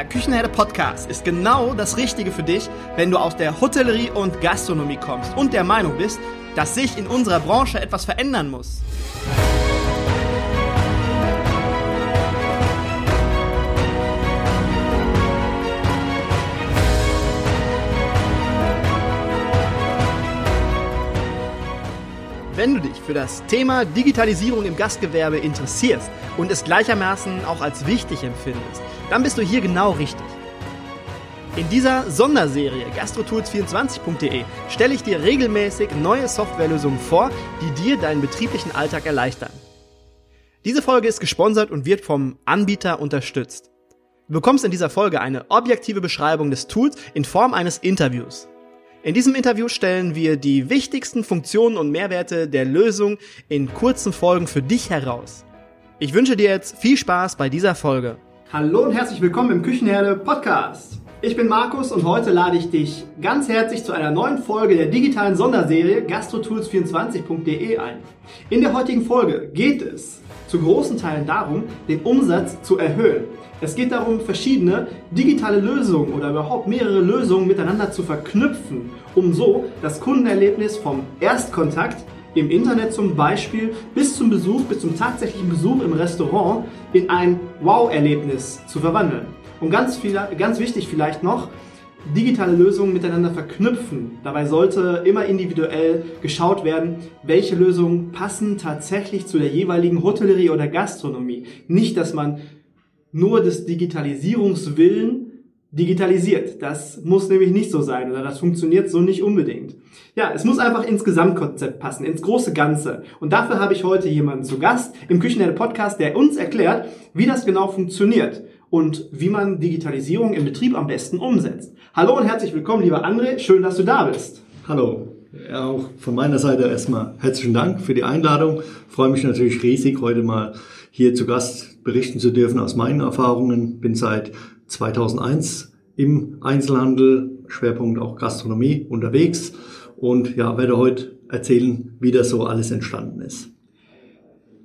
Der Küchenherde Podcast ist genau das Richtige für dich, wenn du aus der Hotellerie und Gastronomie kommst und der Meinung bist, dass sich in unserer Branche etwas verändern muss. Wenn du dich für das Thema Digitalisierung im Gastgewerbe interessierst und es gleichermaßen auch als wichtig empfindest, dann bist du hier genau richtig. In dieser Sonderserie gastrotools24.de stelle ich dir regelmäßig neue Softwarelösungen vor, die dir deinen betrieblichen Alltag erleichtern. Diese Folge ist gesponsert und wird vom Anbieter unterstützt. Du bekommst in dieser Folge eine objektive Beschreibung des Tools in Form eines Interviews. In diesem Interview stellen wir die wichtigsten Funktionen und Mehrwerte der Lösung in kurzen Folgen für dich heraus. Ich wünsche dir jetzt viel Spaß bei dieser Folge. Hallo und herzlich willkommen im Küchenherde Podcast. Ich bin Markus und heute lade ich dich ganz herzlich zu einer neuen Folge der digitalen Sonderserie gastrotools24.de ein. In der heutigen Folge geht es zu großen Teilen darum, den Umsatz zu erhöhen. Es geht darum, verschiedene digitale Lösungen oder überhaupt mehrere Lösungen miteinander zu verknüpfen, um so das Kundenerlebnis vom Erstkontakt im Internet zum Beispiel bis zum Besuch, bis zum tatsächlichen Besuch im Restaurant in ein Wow-Erlebnis zu verwandeln. Und ganz, viel, ganz wichtig vielleicht noch, digitale Lösungen miteinander verknüpfen. Dabei sollte immer individuell geschaut werden, welche Lösungen passen tatsächlich zu der jeweiligen Hotellerie oder Gastronomie. Nicht, dass man nur des Digitalisierungswillen digitalisiert. Das muss nämlich nicht so sein oder das funktioniert so nicht unbedingt. Ja, es muss einfach ins Gesamtkonzept passen, ins große Ganze. Und dafür habe ich heute jemanden zu Gast im Küchenherde Podcast, der uns erklärt, wie das genau funktioniert und wie man Digitalisierung im Betrieb am besten umsetzt. Hallo und herzlich willkommen, lieber André. Schön, dass du da bist. Hallo. Auch von meiner Seite erstmal herzlichen Dank für die Einladung. Ich freue mich natürlich riesig, heute mal hier zu Gast berichten zu dürfen aus meinen Erfahrungen. Bin seit 2001 im Einzelhandel, Schwerpunkt auch Gastronomie unterwegs und ja, werde heute erzählen, wie das so alles entstanden ist.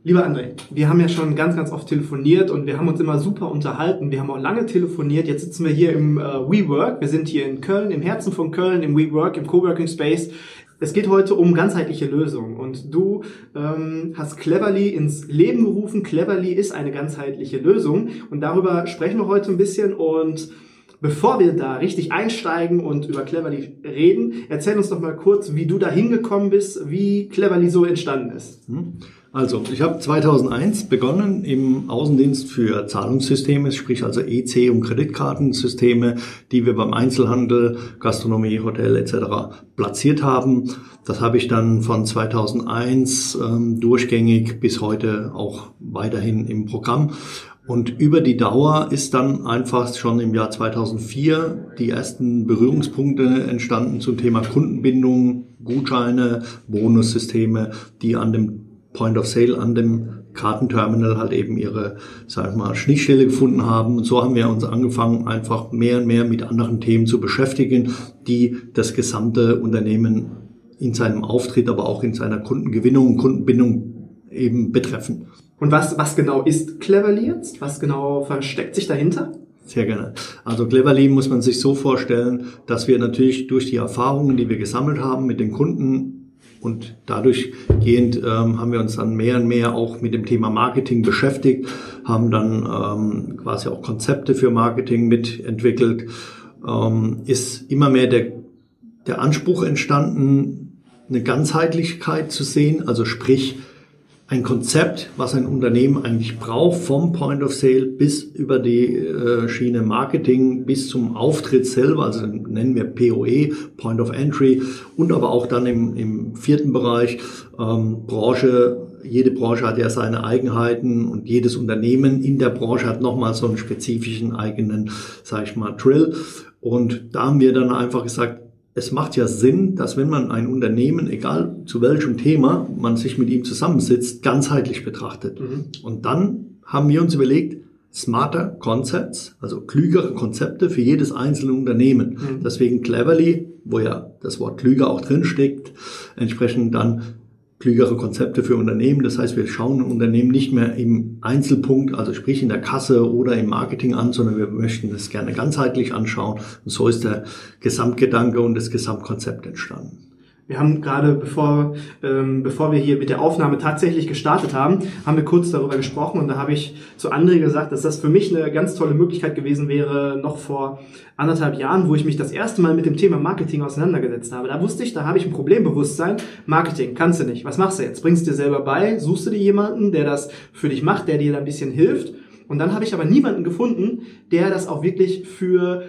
Lieber André, wir haben ja schon ganz, ganz oft telefoniert und wir haben uns immer super unterhalten. Wir haben auch lange telefoniert. Jetzt sitzen wir hier im äh, WeWork. Wir sind hier in Köln, im Herzen von Köln, im WeWork, im Coworking Space. Es geht heute um ganzheitliche Lösungen und du ähm, hast Cleverly ins Leben gerufen. Cleverly ist eine ganzheitliche Lösung und darüber sprechen wir heute ein bisschen und Bevor wir da richtig einsteigen und über Cleverly reden, erzähl uns doch mal kurz, wie du da hingekommen bist, wie Cleverly so entstanden ist. Hm? Also, ich habe 2001 begonnen im Außendienst für Zahlungssysteme, sprich also EC- und Kreditkartensysteme, die wir beim Einzelhandel, Gastronomie, Hotel etc. platziert haben. Das habe ich dann von 2001 ähm, durchgängig bis heute auch weiterhin im Programm. Und über die Dauer ist dann einfach schon im Jahr 2004 die ersten Berührungspunkte entstanden zum Thema Kundenbindung, Gutscheine, Bonussysteme, die an dem Point of Sale an dem Kartenterminal halt eben ihre, sag ich mal, Schnittstelle gefunden haben. Und so haben wir uns angefangen, einfach mehr und mehr mit anderen Themen zu beschäftigen, die das gesamte Unternehmen in seinem Auftritt, aber auch in seiner Kundengewinnung und Kundenbindung eben betreffen. Und was, was genau ist Cleverly jetzt? Was genau versteckt sich dahinter? Sehr gerne. Also Cleverly muss man sich so vorstellen, dass wir natürlich durch die Erfahrungen, die wir gesammelt haben mit den Kunden, und dadurch gehend ähm, haben wir uns dann mehr und mehr auch mit dem Thema Marketing beschäftigt, haben dann ähm, quasi auch Konzepte für Marketing mitentwickelt. Ähm, ist immer mehr der, der Anspruch entstanden, eine Ganzheitlichkeit zu sehen, also sprich ein Konzept, was ein Unternehmen eigentlich braucht, vom Point of Sale bis über die äh, Schiene Marketing bis zum Auftritt selber, also nennen wir POE, Point of Entry und aber auch dann im, im vierten Bereich ähm, Branche. Jede Branche hat ja seine Eigenheiten und jedes Unternehmen in der Branche hat nochmal so einen spezifischen eigenen, sag ich mal, Drill. Und da haben wir dann einfach gesagt, es macht ja Sinn, dass wenn man ein Unternehmen, egal zu welchem Thema, man sich mit ihm zusammensitzt, ganzheitlich betrachtet. Mhm. Und dann haben wir uns überlegt, smarter Concepts, also klügere Konzepte für jedes einzelne Unternehmen. Mhm. Deswegen Cleverly, wo ja das Wort klüger auch drin steckt, entsprechend dann klügere Konzepte für Unternehmen. Das heißt, wir schauen Unternehmen nicht mehr im Einzelpunkt, also sprich in der Kasse oder im Marketing an, sondern wir möchten das gerne ganzheitlich anschauen. Und so ist der Gesamtgedanke und das Gesamtkonzept entstanden. Wir haben gerade, bevor, ähm, bevor wir hier mit der Aufnahme tatsächlich gestartet haben, haben wir kurz darüber gesprochen und da habe ich zu André gesagt, dass das für mich eine ganz tolle Möglichkeit gewesen wäre, noch vor anderthalb Jahren, wo ich mich das erste Mal mit dem Thema Marketing auseinandergesetzt habe. Da wusste ich, da habe ich ein Problembewusstsein. Marketing kannst du nicht. Was machst du jetzt? Bringst du dir selber bei? Suchst du dir jemanden, der das für dich macht, der dir da ein bisschen hilft? Und dann habe ich aber niemanden gefunden, der das auch wirklich für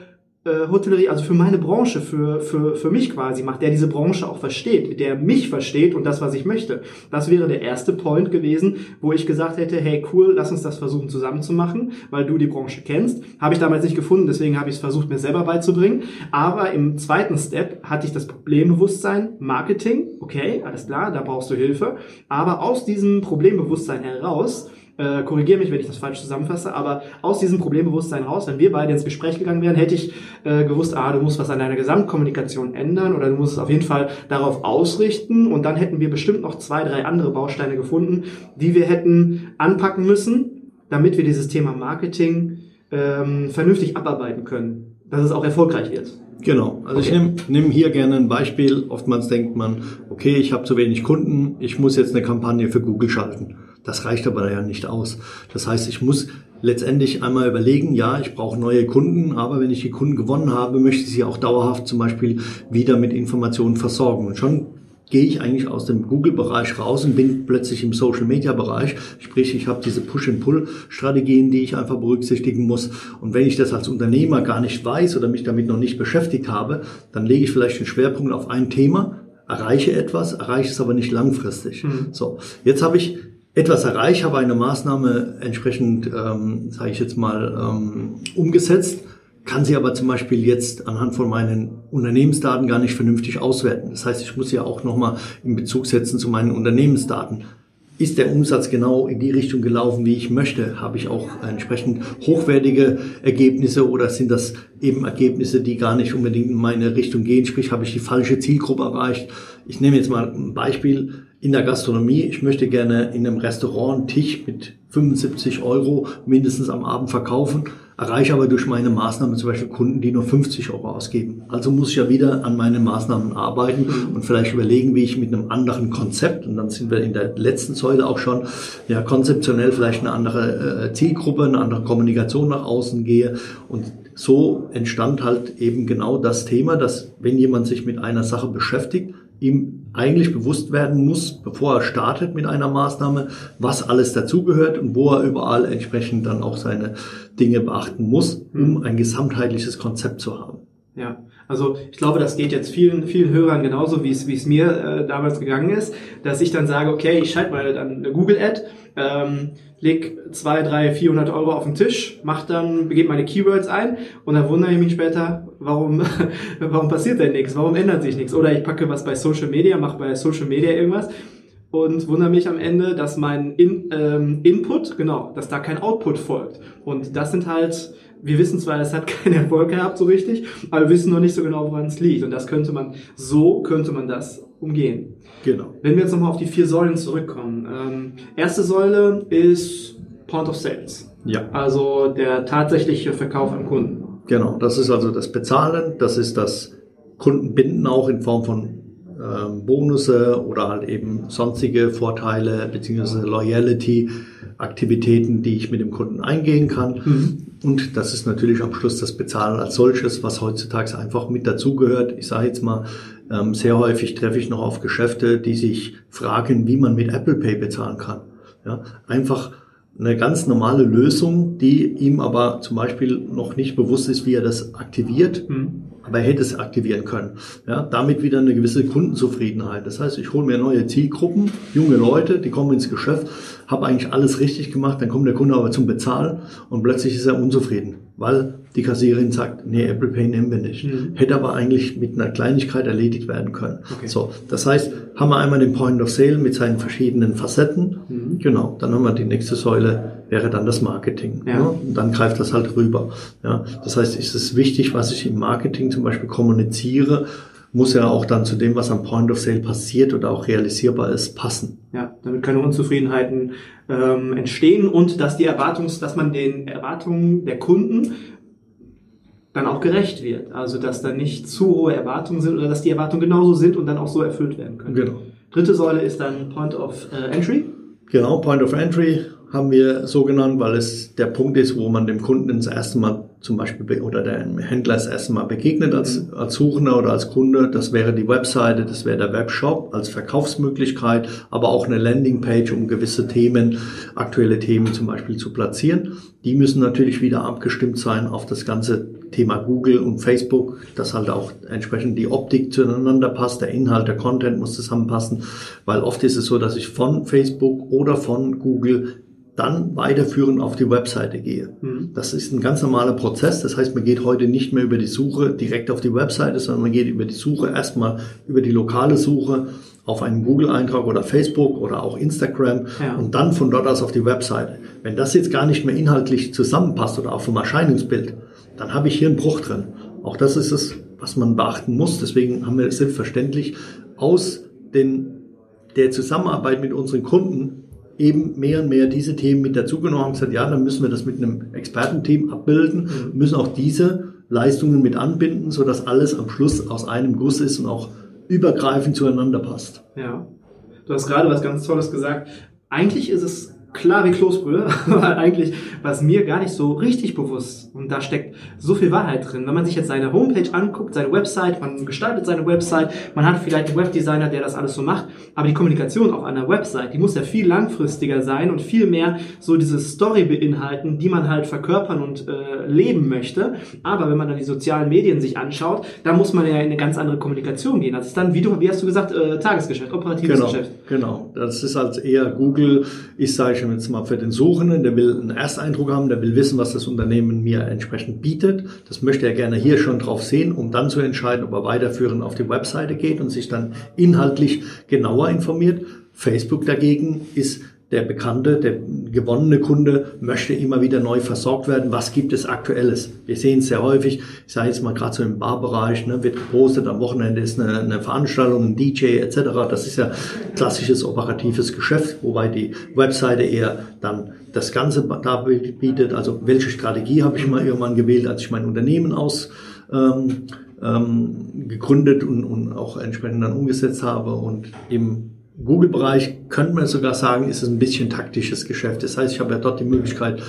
äh, Hotellerie, also für meine Branche, für, für, für mich quasi macht, der diese Branche auch versteht, der mich versteht und das, was ich möchte. Das wäre der erste Point gewesen, wo ich gesagt hätte, hey cool, lass uns das versuchen zusammenzumachen, weil du die Branche kennst. Habe ich damals nicht gefunden, deswegen habe ich es versucht, mir selber beizubringen. Aber im zweiten Step hatte ich das Problembewusstsein, Marketing, okay, alles klar, da brauchst du Hilfe. Aber aus diesem Problembewusstsein heraus äh, korrigiere mich, wenn ich das falsch zusammenfasse, aber aus diesem Problembewusstsein raus, wenn wir beide ins Gespräch gegangen wären, hätte ich äh, gewusst, ah, du musst was an deiner Gesamtkommunikation ändern oder du musst es auf jeden Fall darauf ausrichten und dann hätten wir bestimmt noch zwei, drei andere Bausteine gefunden, die wir hätten anpacken müssen, damit wir dieses Thema Marketing ähm, vernünftig abarbeiten können, dass es auch erfolgreich wird. Genau, also okay. ich nehme nehm hier gerne ein Beispiel. Oftmals denkt man, okay, ich habe zu wenig Kunden, ich muss jetzt eine Kampagne für Google schalten. Das reicht aber ja nicht aus. Das heißt, ich muss letztendlich einmal überlegen, ja, ich brauche neue Kunden, aber wenn ich die Kunden gewonnen habe, möchte ich sie auch dauerhaft zum Beispiel wieder mit Informationen versorgen. Und schon gehe ich eigentlich aus dem Google-Bereich raus und bin plötzlich im Social-Media-Bereich. Sprich, ich habe diese Push-and-Pull-Strategien, die ich einfach berücksichtigen muss. Und wenn ich das als Unternehmer gar nicht weiß oder mich damit noch nicht beschäftigt habe, dann lege ich vielleicht den Schwerpunkt auf ein Thema, erreiche etwas, erreiche es aber nicht langfristig. Mhm. So, jetzt habe ich etwas erreicht, habe eine Maßnahme entsprechend, ähm, sage ich jetzt mal, ähm, umgesetzt, kann sie aber zum Beispiel jetzt anhand von meinen Unternehmensdaten gar nicht vernünftig auswerten. Das heißt, ich muss ja auch nochmal in Bezug setzen zu meinen Unternehmensdaten. Ist der Umsatz genau in die Richtung gelaufen, wie ich möchte? Habe ich auch entsprechend hochwertige Ergebnisse oder sind das eben Ergebnisse, die gar nicht unbedingt in meine Richtung gehen? Sprich, habe ich die falsche Zielgruppe erreicht? Ich nehme jetzt mal ein Beispiel in der Gastronomie. Ich möchte gerne in einem Restaurant einen Tisch mit 75 Euro mindestens am Abend verkaufen, erreiche aber durch meine Maßnahmen zum Beispiel Kunden, die nur 50 Euro ausgeben. Also muss ich ja wieder an meinen Maßnahmen arbeiten und vielleicht überlegen, wie ich mit einem anderen Konzept, und dann sind wir in der letzten Säule auch schon, ja, konzeptionell vielleicht eine andere äh, Zielgruppe, eine andere Kommunikation nach außen gehe. Und so entstand halt eben genau das Thema, dass wenn jemand sich mit einer Sache beschäftigt, ihm eigentlich bewusst werden muss, bevor er startet mit einer Maßnahme, was alles dazugehört und wo er überall entsprechend dann auch seine Dinge beachten muss, um ein gesamtheitliches Konzept zu haben. Ja, also ich glaube, das geht jetzt vielen, vielen Hörern genauso, wie es, wie es mir äh, damals gegangen ist, dass ich dann sage, okay, ich schalte mal dann eine Google-Ad, ähm, leg zwei, drei, 400 Euro auf den Tisch, mach dann, begebe meine Keywords ein und dann wundere ich mich später, warum, warum passiert denn nichts, warum ändert sich nichts? Oder ich packe was bei Social Media, mache bei Social Media irgendwas und wundere mich am Ende, dass mein In, ähm, Input, genau, dass da kein Output folgt. Und das sind halt wir wissen zwar, es hat keinen Erfolg gehabt so richtig, aber wir wissen noch nicht so genau, woran es liegt. Und das könnte man, so könnte man das umgehen. Genau. Wenn wir jetzt nochmal auf die vier Säulen zurückkommen. Ähm, erste Säule ist Point of Sales. Ja. Also der tatsächliche Verkauf am Kunden. Genau, das ist also das Bezahlen, das ist das Kundenbinden auch in Form von ähm, Bonusse oder halt eben sonstige Vorteile beziehungsweise Loyalty Aktivitäten, die ich mit dem Kunden eingehen kann. Mhm. Und das ist natürlich am Schluss das Bezahlen als solches, was heutzutage einfach mit dazugehört. Ich sage jetzt mal, ähm, sehr häufig treffe ich noch auf Geschäfte, die sich fragen, wie man mit Apple Pay bezahlen kann. Ja, einfach eine ganz normale Lösung, die ihm aber zum Beispiel noch nicht bewusst ist, wie er das aktiviert. Mhm aber er hätte es aktivieren können. Ja, damit wieder eine gewisse Kundenzufriedenheit. Das heißt, ich hole mir neue Zielgruppen, junge Leute, die kommen ins Geschäft, habe eigentlich alles richtig gemacht, dann kommt der Kunde aber zum Bezahlen und plötzlich ist er unzufrieden, weil die Kassiererin sagt, nee, Apple Pay nehmen wir nicht. Mhm. Hätte aber eigentlich mit einer Kleinigkeit erledigt werden können. Okay. So, das heißt, haben wir einmal den Point of Sale mit seinen verschiedenen Facetten. Mhm. Genau, dann haben wir die nächste Säule wäre dann das Marketing. Ja. Ne? Und dann greift das halt rüber. Ja? Das heißt, ist es wichtig, was ich im Marketing zum Beispiel kommuniziere, muss ja auch dann zu dem, was am Point of Sale passiert oder auch realisierbar ist, passen. Ja, damit keine Unzufriedenheiten ähm, entstehen und dass die Erwartungs, dass man den Erwartungen der Kunden dann auch gerecht wird. Also dass da nicht zu hohe Erwartungen sind oder dass die Erwartungen genauso sind und dann auch so erfüllt werden können. Genau. Dritte Säule ist dann Point of äh, Entry. Genau, Point of Entry haben wir so genannt, weil es der Punkt ist, wo man dem Kunden das erste Mal zum Beispiel oder dem Händler das erste Mal begegnet als, als Suchender oder als Kunde. Das wäre die Webseite, das wäre der Webshop als Verkaufsmöglichkeit, aber auch eine Landingpage, um gewisse Themen, aktuelle Themen zum Beispiel zu platzieren. Die müssen natürlich wieder abgestimmt sein auf das ganze Thema Google und Facebook, dass halt auch entsprechend die Optik zueinander passt, der Inhalt, der Content muss zusammenpassen, weil oft ist es so, dass ich von Facebook oder von Google dann weiterführend auf die Webseite gehe. Mhm. Das ist ein ganz normaler Prozess. Das heißt, man geht heute nicht mehr über die Suche direkt auf die Webseite, sondern man geht über die Suche erstmal über die lokale Suche auf einen Google-Eintrag oder Facebook oder auch Instagram ja. und dann von dort aus auf die Webseite. Wenn das jetzt gar nicht mehr inhaltlich zusammenpasst oder auch vom Erscheinungsbild, dann habe ich hier einen Bruch drin. Auch das ist es, was man beachten muss. Deswegen haben wir selbstverständlich aus den, der Zusammenarbeit mit unseren Kunden eben mehr und mehr diese Themen mit dazugenommen haben, gesagt, ja, dann müssen wir das mit einem Expertenteam abbilden, mhm. müssen auch diese Leistungen mit anbinden, sodass alles am Schluss aus einem Guss ist und auch übergreifend zueinander passt. Ja. Du hast gerade was ganz Tolles gesagt. Eigentlich ist es klar wie Kloßbrühe, aber eigentlich war es mir gar nicht so richtig bewusst. Und da steckt so viel Wahrheit drin. Wenn man sich jetzt seine Homepage anguckt, seine Website, man gestaltet seine Website, man hat vielleicht einen Webdesigner, der das alles so macht, aber die Kommunikation auf einer Website, die muss ja viel langfristiger sein und viel mehr so diese Story beinhalten, die man halt verkörpern und äh, leben möchte. Aber wenn man dann die sozialen Medien sich anschaut, da muss man ja in eine ganz andere Kommunikation gehen. Das ist dann, wie du, wie hast du gesagt, äh, Tagesgeschäft, operatives genau, Geschäft. Genau, das ist halt eher Google, ich sage schon jetzt mal für den Suchenden, der will einen Ersteindruck haben, der will wissen, was das Unternehmen mir entsprechend bietet. Das möchte er gerne hier schon drauf sehen, um dann zu entscheiden, ob er weiterführend auf die Webseite geht und sich dann inhaltlich genauer informiert. Facebook dagegen ist der bekannte, der gewonnene Kunde möchte immer wieder neu versorgt werden. Was gibt es Aktuelles? Wir sehen es sehr häufig, ich sage jetzt mal gerade so im Barbereich, ne, wird gepostet, am Wochenende ist eine, eine Veranstaltung, ein DJ etc. Das ist ja klassisches operatives Geschäft, wobei die Webseite eher dann das Ganze da bietet. Also welche Strategie habe ich mal irgendwann gewählt, als ich mein Unternehmen aus ähm, ähm, gegründet und, und auch entsprechend dann umgesetzt habe und eben Google-Bereich könnte man sogar sagen, ist es ein bisschen taktisches Geschäft. Das heißt, ich habe ja dort die Möglichkeit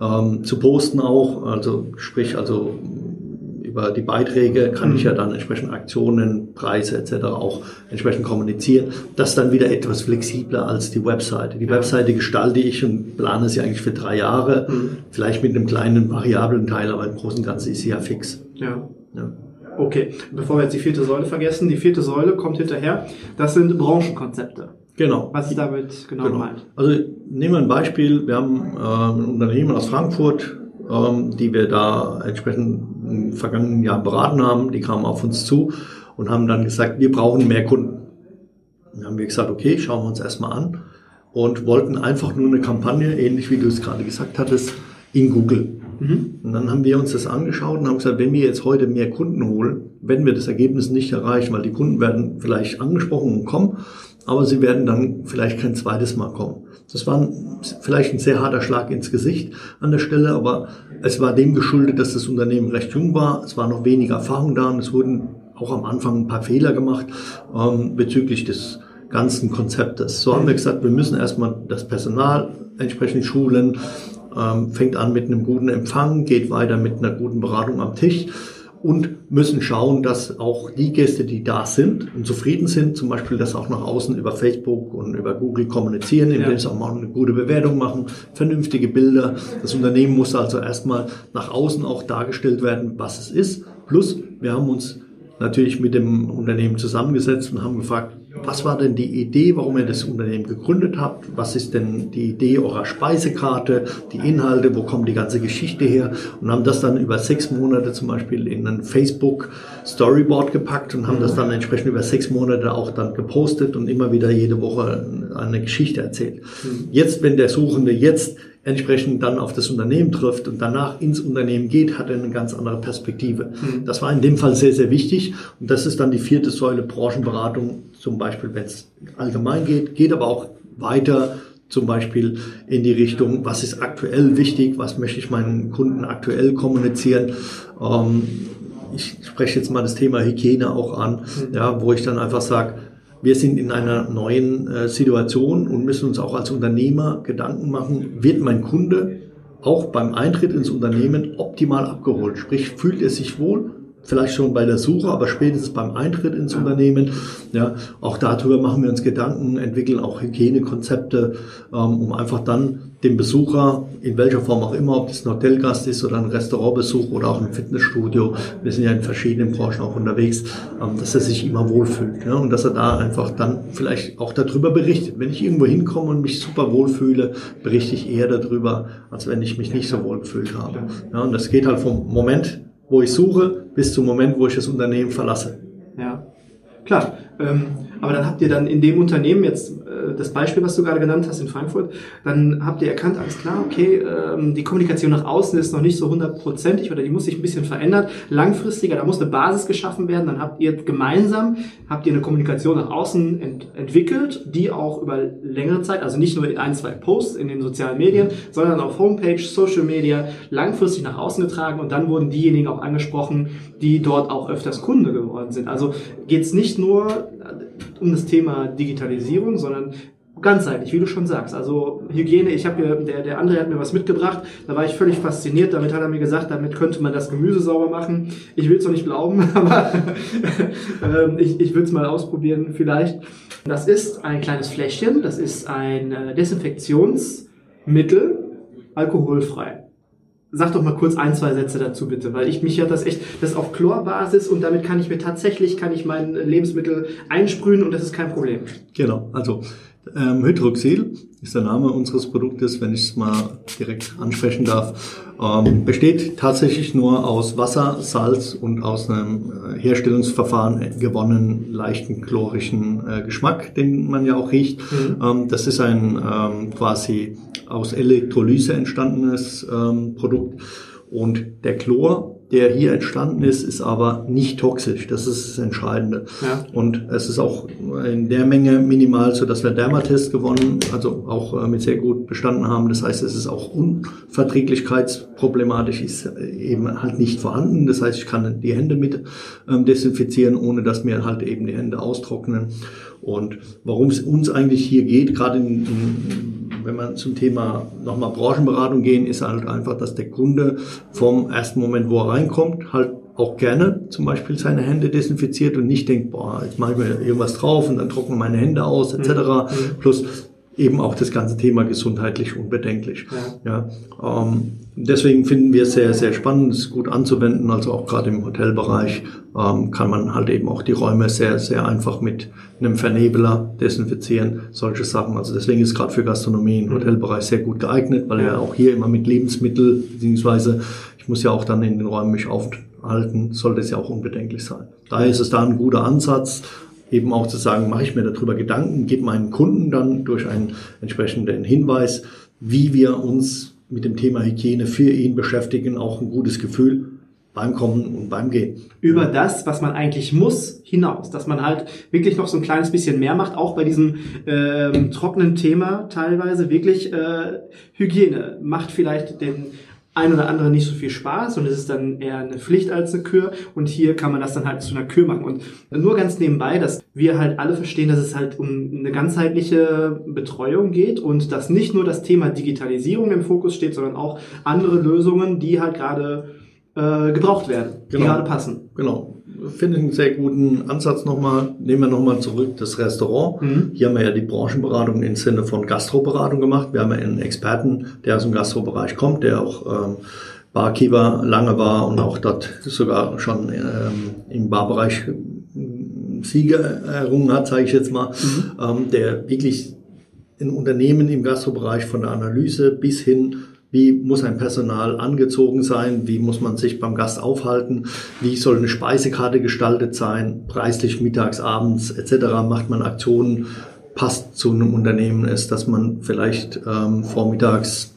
ähm, zu posten auch, also sprich also über die Beiträge kann mhm. ich ja dann entsprechend Aktionen, Preise etc. auch entsprechend kommunizieren. Das ist dann wieder etwas flexibler als die Webseite. Die Webseite gestalte ich und plane sie eigentlich für drei Jahre, mhm. vielleicht mit einem kleinen variablen Teil, aber im Großen und Ganzen ist sie ja fix. Ja. ja. Okay, bevor wir jetzt die vierte Säule vergessen, die vierte Säule kommt hinterher. Das sind Branchenkonzepte. Genau. Was ist damit genau, genau. gemeint? Also nehmen wir ein Beispiel. Wir haben äh, ein Unternehmen aus Frankfurt, ähm, die wir da entsprechend im vergangenen Jahr beraten haben. Die kamen auf uns zu und haben dann gesagt, wir brauchen mehr Kunden. Dann haben wir gesagt, okay, schauen wir uns erstmal an und wollten einfach nur eine Kampagne, ähnlich wie du es gerade gesagt hattest, in Google. Mhm. Und dann haben wir uns das angeschaut und haben gesagt, wenn wir jetzt heute mehr Kunden holen, werden wir das Ergebnis nicht erreichen, weil die Kunden werden vielleicht angesprochen und kommen, aber sie werden dann vielleicht kein zweites Mal kommen. Das war vielleicht ein sehr harter Schlag ins Gesicht an der Stelle, aber es war dem geschuldet, dass das Unternehmen recht jung war. Es war noch weniger Erfahrung da und es wurden auch am Anfang ein paar Fehler gemacht ähm, bezüglich des ganzen Konzeptes. So haben wir gesagt, wir müssen erstmal das Personal entsprechend schulen, ähm, fängt an mit einem guten Empfang, geht weiter mit einer guten Beratung am Tisch und müssen schauen, dass auch die Gäste, die da sind und zufrieden sind, zum Beispiel das auch nach außen über Facebook und über Google kommunizieren, indem ja. sie auch mal eine gute Bewertung machen, vernünftige Bilder. Das Unternehmen muss also erstmal nach außen auch dargestellt werden, was es ist. Plus, wir haben uns natürlich mit dem Unternehmen zusammengesetzt und haben gefragt, was war denn die Idee, warum ihr das Unternehmen gegründet habt? Was ist denn die Idee eurer Speisekarte, die Inhalte, wo kommt die ganze Geschichte her? Und haben das dann über sechs Monate zum Beispiel in ein Facebook Storyboard gepackt und haben das dann entsprechend über sechs Monate auch dann gepostet und immer wieder jede Woche eine Geschichte erzählt. Jetzt, wenn der Suchende jetzt entsprechend dann auf das Unternehmen trifft und danach ins Unternehmen geht, hat er eine ganz andere Perspektive. Mhm. Das war in dem Fall sehr, sehr wichtig. Und das ist dann die vierte Säule Branchenberatung, zum Beispiel, wenn es allgemein geht, geht aber auch weiter zum Beispiel in die Richtung, was ist aktuell wichtig, was möchte ich meinen Kunden aktuell kommunizieren. Ähm, ich spreche jetzt mal das Thema Hygiene auch an, mhm. ja, wo ich dann einfach sage, wir sind in einer neuen äh, Situation und müssen uns auch als Unternehmer Gedanken machen, wird mein Kunde auch beim Eintritt ins Unternehmen optimal abgeholt? Sprich, fühlt er sich wohl? Vielleicht schon bei der Suche, aber spätestens beim Eintritt ins Unternehmen. Ja, auch darüber machen wir uns Gedanken, entwickeln auch Hygienekonzepte, ähm, um einfach dann dem Besucher, in welcher Form auch immer, ob das ein Hotelgast ist oder ein Restaurantbesuch oder auch ein Fitnessstudio, wir sind ja in verschiedenen Branchen auch unterwegs, ähm, dass er sich immer wohlfühlt ja, und dass er da einfach dann vielleicht auch darüber berichtet. Wenn ich irgendwo hinkomme und mich super wohlfühle, berichte ich eher darüber, als wenn ich mich nicht so wohl gefühlt habe. Ja, und das geht halt vom Moment wo ich suche, bis zum Moment, wo ich das Unternehmen verlasse. Ja, klar. Ähm, aber dann habt ihr dann in dem Unternehmen jetzt das Beispiel, was du gerade genannt hast in Frankfurt, dann habt ihr erkannt, alles klar, okay, ähm, die Kommunikation nach außen ist noch nicht so hundertprozentig oder die muss sich ein bisschen verändern, langfristiger, da muss eine Basis geschaffen werden. Dann habt ihr gemeinsam habt ihr eine Kommunikation nach außen ent entwickelt, die auch über längere Zeit, also nicht nur in ein, zwei Posts in den sozialen Medien, sondern auf Homepage, Social Media langfristig nach außen getragen und dann wurden diejenigen auch angesprochen, die dort auch öfters Kunde geworden sind. Also geht es nicht nur um das Thema Digitalisierung, sondern ganzheitlich, wie du schon sagst. Also Hygiene, ich habe hier, der, der andere hat mir was mitgebracht, da war ich völlig fasziniert, damit hat er mir gesagt, damit könnte man das Gemüse sauber machen. Ich will es noch nicht glauben, aber ähm, ich, ich will es mal ausprobieren vielleicht. Das ist ein kleines Fläschchen, das ist ein äh, Desinfektionsmittel, alkoholfrei. Sag doch mal kurz ein, zwei Sätze dazu bitte, weil ich mich ja das echt, das auf Chlorbasis und damit kann ich mir tatsächlich, kann ich mein Lebensmittel einsprühen und das ist kein Problem. Genau, also ähm, Hydroxyl ist der Name unseres Produktes, wenn ich es mal direkt ansprechen darf. Ähm, besteht tatsächlich nur aus Wasser, Salz und aus einem äh, Herstellungsverfahren gewonnenen leichten chlorischen äh, Geschmack, den man ja auch riecht. Mhm. Ähm, das ist ein ähm, quasi aus Elektrolyse entstandenes ähm, Produkt. Und der Chlor der hier entstanden ist, ist aber nicht toxisch. Das ist das Entscheidende. Ja. Und es ist auch in der Menge minimal, so dass wir Dermatest gewonnen, also auch äh, mit sehr gut bestanden haben. Das heißt, es ist auch unverträglichkeitsproblematisch, ist äh, eben halt nicht vorhanden. Das heißt, ich kann die Hände mit ähm, desinfizieren, ohne dass mir halt eben die Hände austrocknen. Und warum es uns eigentlich hier geht, gerade in, in wenn man zum Thema nochmal Branchenberatung gehen, ist halt einfach, dass der Kunde vom ersten Moment, wo er reinkommt, halt auch gerne zum Beispiel seine Hände desinfiziert und nicht denkt, boah, jetzt mache ich mir irgendwas drauf und dann trocknen meine Hände aus, etc. Mhm. Plus eben auch das ganze Thema gesundheitlich unbedenklich. Ja. ja ähm, deswegen finden wir es sehr, sehr spannend, es gut anzuwenden. Also auch gerade im Hotelbereich ähm, kann man halt eben auch die Räume sehr, sehr einfach mit einem Vernebler desinfizieren, solche Sachen. Also deswegen ist gerade für Gastronomie im mhm. Hotelbereich sehr gut geeignet, weil ja auch hier immer mit Lebensmittel, beziehungsweise ich muss ja auch dann in den Räumen mich aufhalten, sollte es ja auch unbedenklich sein. Daher ist es da ein guter Ansatz eben auch zu sagen, mache ich mir darüber Gedanken, gebe meinen Kunden dann durch einen entsprechenden Hinweis, wie wir uns mit dem Thema Hygiene für ihn beschäftigen, auch ein gutes Gefühl beim Kommen und beim Gehen. Über das, was man eigentlich muss, hinaus. Dass man halt wirklich noch so ein kleines bisschen mehr macht, auch bei diesem ähm, trockenen Thema teilweise. Wirklich äh, Hygiene macht vielleicht den ein oder andere nicht so viel Spaß und es ist dann eher eine Pflicht als eine Kür und hier kann man das dann halt zu einer Kür machen und nur ganz nebenbei, dass wir halt alle verstehen, dass es halt um eine ganzheitliche Betreuung geht und dass nicht nur das Thema Digitalisierung im Fokus steht, sondern auch andere Lösungen, die halt gerade äh, gebraucht werden, genau. die gerade passen. Genau finde einen sehr guten Ansatz nochmal. Nehmen wir nochmal zurück das Restaurant. Mhm. Hier haben wir ja die Branchenberatung im Sinne von Gastroberatung gemacht. Wir haben ja einen Experten, der aus dem Gastrobereich kommt, der auch ähm, Barkeeper lange war und auch dort sogar schon ähm, im Barbereich Siege errungen hat, sage ich jetzt mal, mhm. ähm, der wirklich ein Unternehmen im Gastrobereich von der Analyse bis hin wie muss ein Personal angezogen sein? Wie muss man sich beim Gast aufhalten? Wie soll eine Speisekarte gestaltet sein? Preislich mittags, abends etc. Macht man Aktionen? Passt zu einem Unternehmen ist, dass man vielleicht ähm, vormittags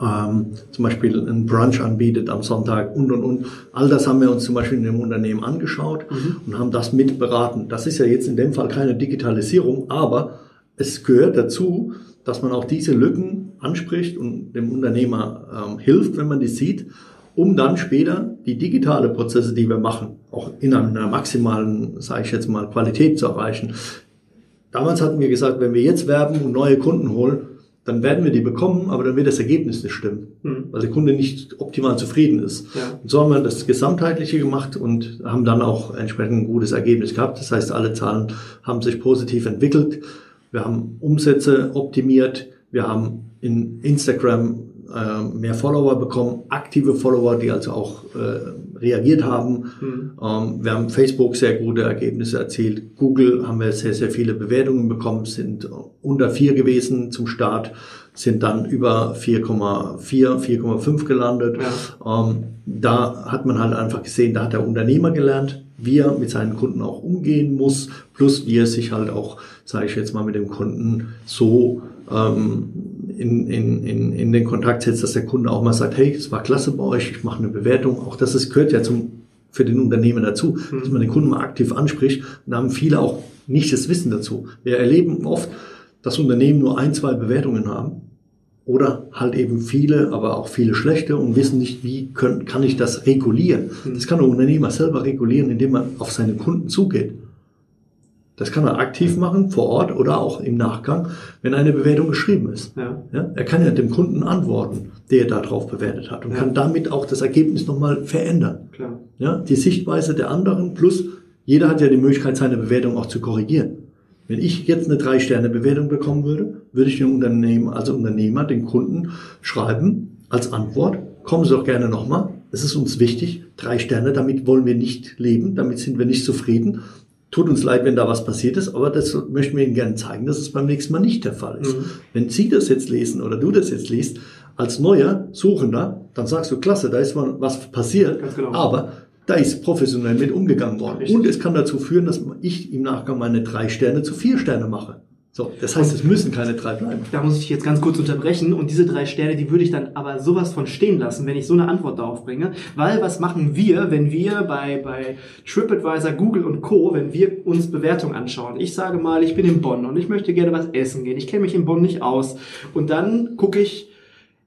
ähm, zum Beispiel einen Brunch anbietet am Sonntag und und und. All das haben wir uns zum Beispiel in dem Unternehmen angeschaut mhm. und haben das mit beraten. Das ist ja jetzt in dem Fall keine Digitalisierung, aber es gehört dazu, dass man auch diese Lücken anspricht und dem Unternehmer ähm, hilft, wenn man die sieht, um dann später die digitale Prozesse, die wir machen, auch in einer maximalen, sage ich jetzt mal, Qualität zu erreichen. Damals hatten wir gesagt, wenn wir jetzt werben und neue Kunden holen, dann werden wir die bekommen, aber dann wird das Ergebnis nicht stimmen, mhm. weil der Kunde nicht optimal zufrieden ist. Ja. Und so haben wir das Gesamtheitliche gemacht und haben dann auch entsprechend ein gutes Ergebnis gehabt. Das heißt, alle Zahlen haben sich positiv entwickelt. Wir haben Umsätze optimiert. Wir haben in Instagram äh, mehr Follower bekommen, aktive Follower, die also auch äh, reagiert haben. Mhm. Ähm, wir haben Facebook sehr gute Ergebnisse erzielt. Google haben wir sehr, sehr viele Bewertungen bekommen, sind unter vier gewesen zum Start, sind dann über 4,4, 4,5 gelandet. Ja. Ähm, da hat man halt einfach gesehen, da hat der Unternehmer gelernt, wie er mit seinen Kunden auch umgehen muss, plus wie er sich halt auch, sage ich jetzt mal, mit dem Kunden so ähm, in, in, in, in den Kontakt setzt, dass der Kunde auch mal sagt, hey, es war klasse bei euch, ich mache eine Bewertung. Auch das ist, gehört ja zum, für den Unternehmer dazu, mhm. dass man den Kunden mal aktiv anspricht. Und da haben viele auch nicht das Wissen dazu. Wir erleben oft, dass Unternehmen nur ein, zwei Bewertungen haben oder halt eben viele, aber auch viele schlechte und wissen nicht, wie können, kann ich das regulieren. Mhm. Das kann der Unternehmer selber regulieren, indem man auf seine Kunden zugeht. Das kann er aktiv machen, vor Ort oder auch im Nachgang, wenn eine Bewertung geschrieben ist. Ja. ja er kann ja dem Kunden antworten, der darauf bewertet hat und ja. kann damit auch das Ergebnis nochmal verändern. Klar. Ja, die Sichtweise der anderen plus jeder hat ja die Möglichkeit, seine Bewertung auch zu korrigieren. Wenn ich jetzt eine Drei-Sterne-Bewertung bekommen würde, würde ich dem Unternehmen, also Unternehmer, den Kunden schreiben als Antwort, kommen Sie doch gerne nochmal. Es ist uns wichtig, drei Sterne, damit wollen wir nicht leben, damit sind wir nicht zufrieden. Tut uns leid, wenn da was passiert ist, aber das möchten wir Ihnen gerne zeigen, dass es beim nächsten Mal nicht der Fall ist. Mhm. Wenn Sie das jetzt lesen oder du das jetzt liest, als neuer Suchender, dann sagst du, klasse, da ist mal was passiert, genau. aber da ist professionell mit umgegangen worden. Richtig. Und es kann dazu führen, dass ich im Nachgang meine drei Sterne zu vier Sterne mache. So, das heißt, es müssen keine drei bleiben. Da muss ich jetzt ganz kurz unterbrechen und diese drei Sterne, die würde ich dann aber sowas von stehen lassen, wenn ich so eine Antwort darauf bringe. Weil was machen wir, wenn wir bei, bei TripAdvisor, Google und Co., wenn wir uns Bewertungen anschauen? Ich sage mal, ich bin in Bonn und ich möchte gerne was essen gehen. Ich kenne mich in Bonn nicht aus. Und dann gucke ich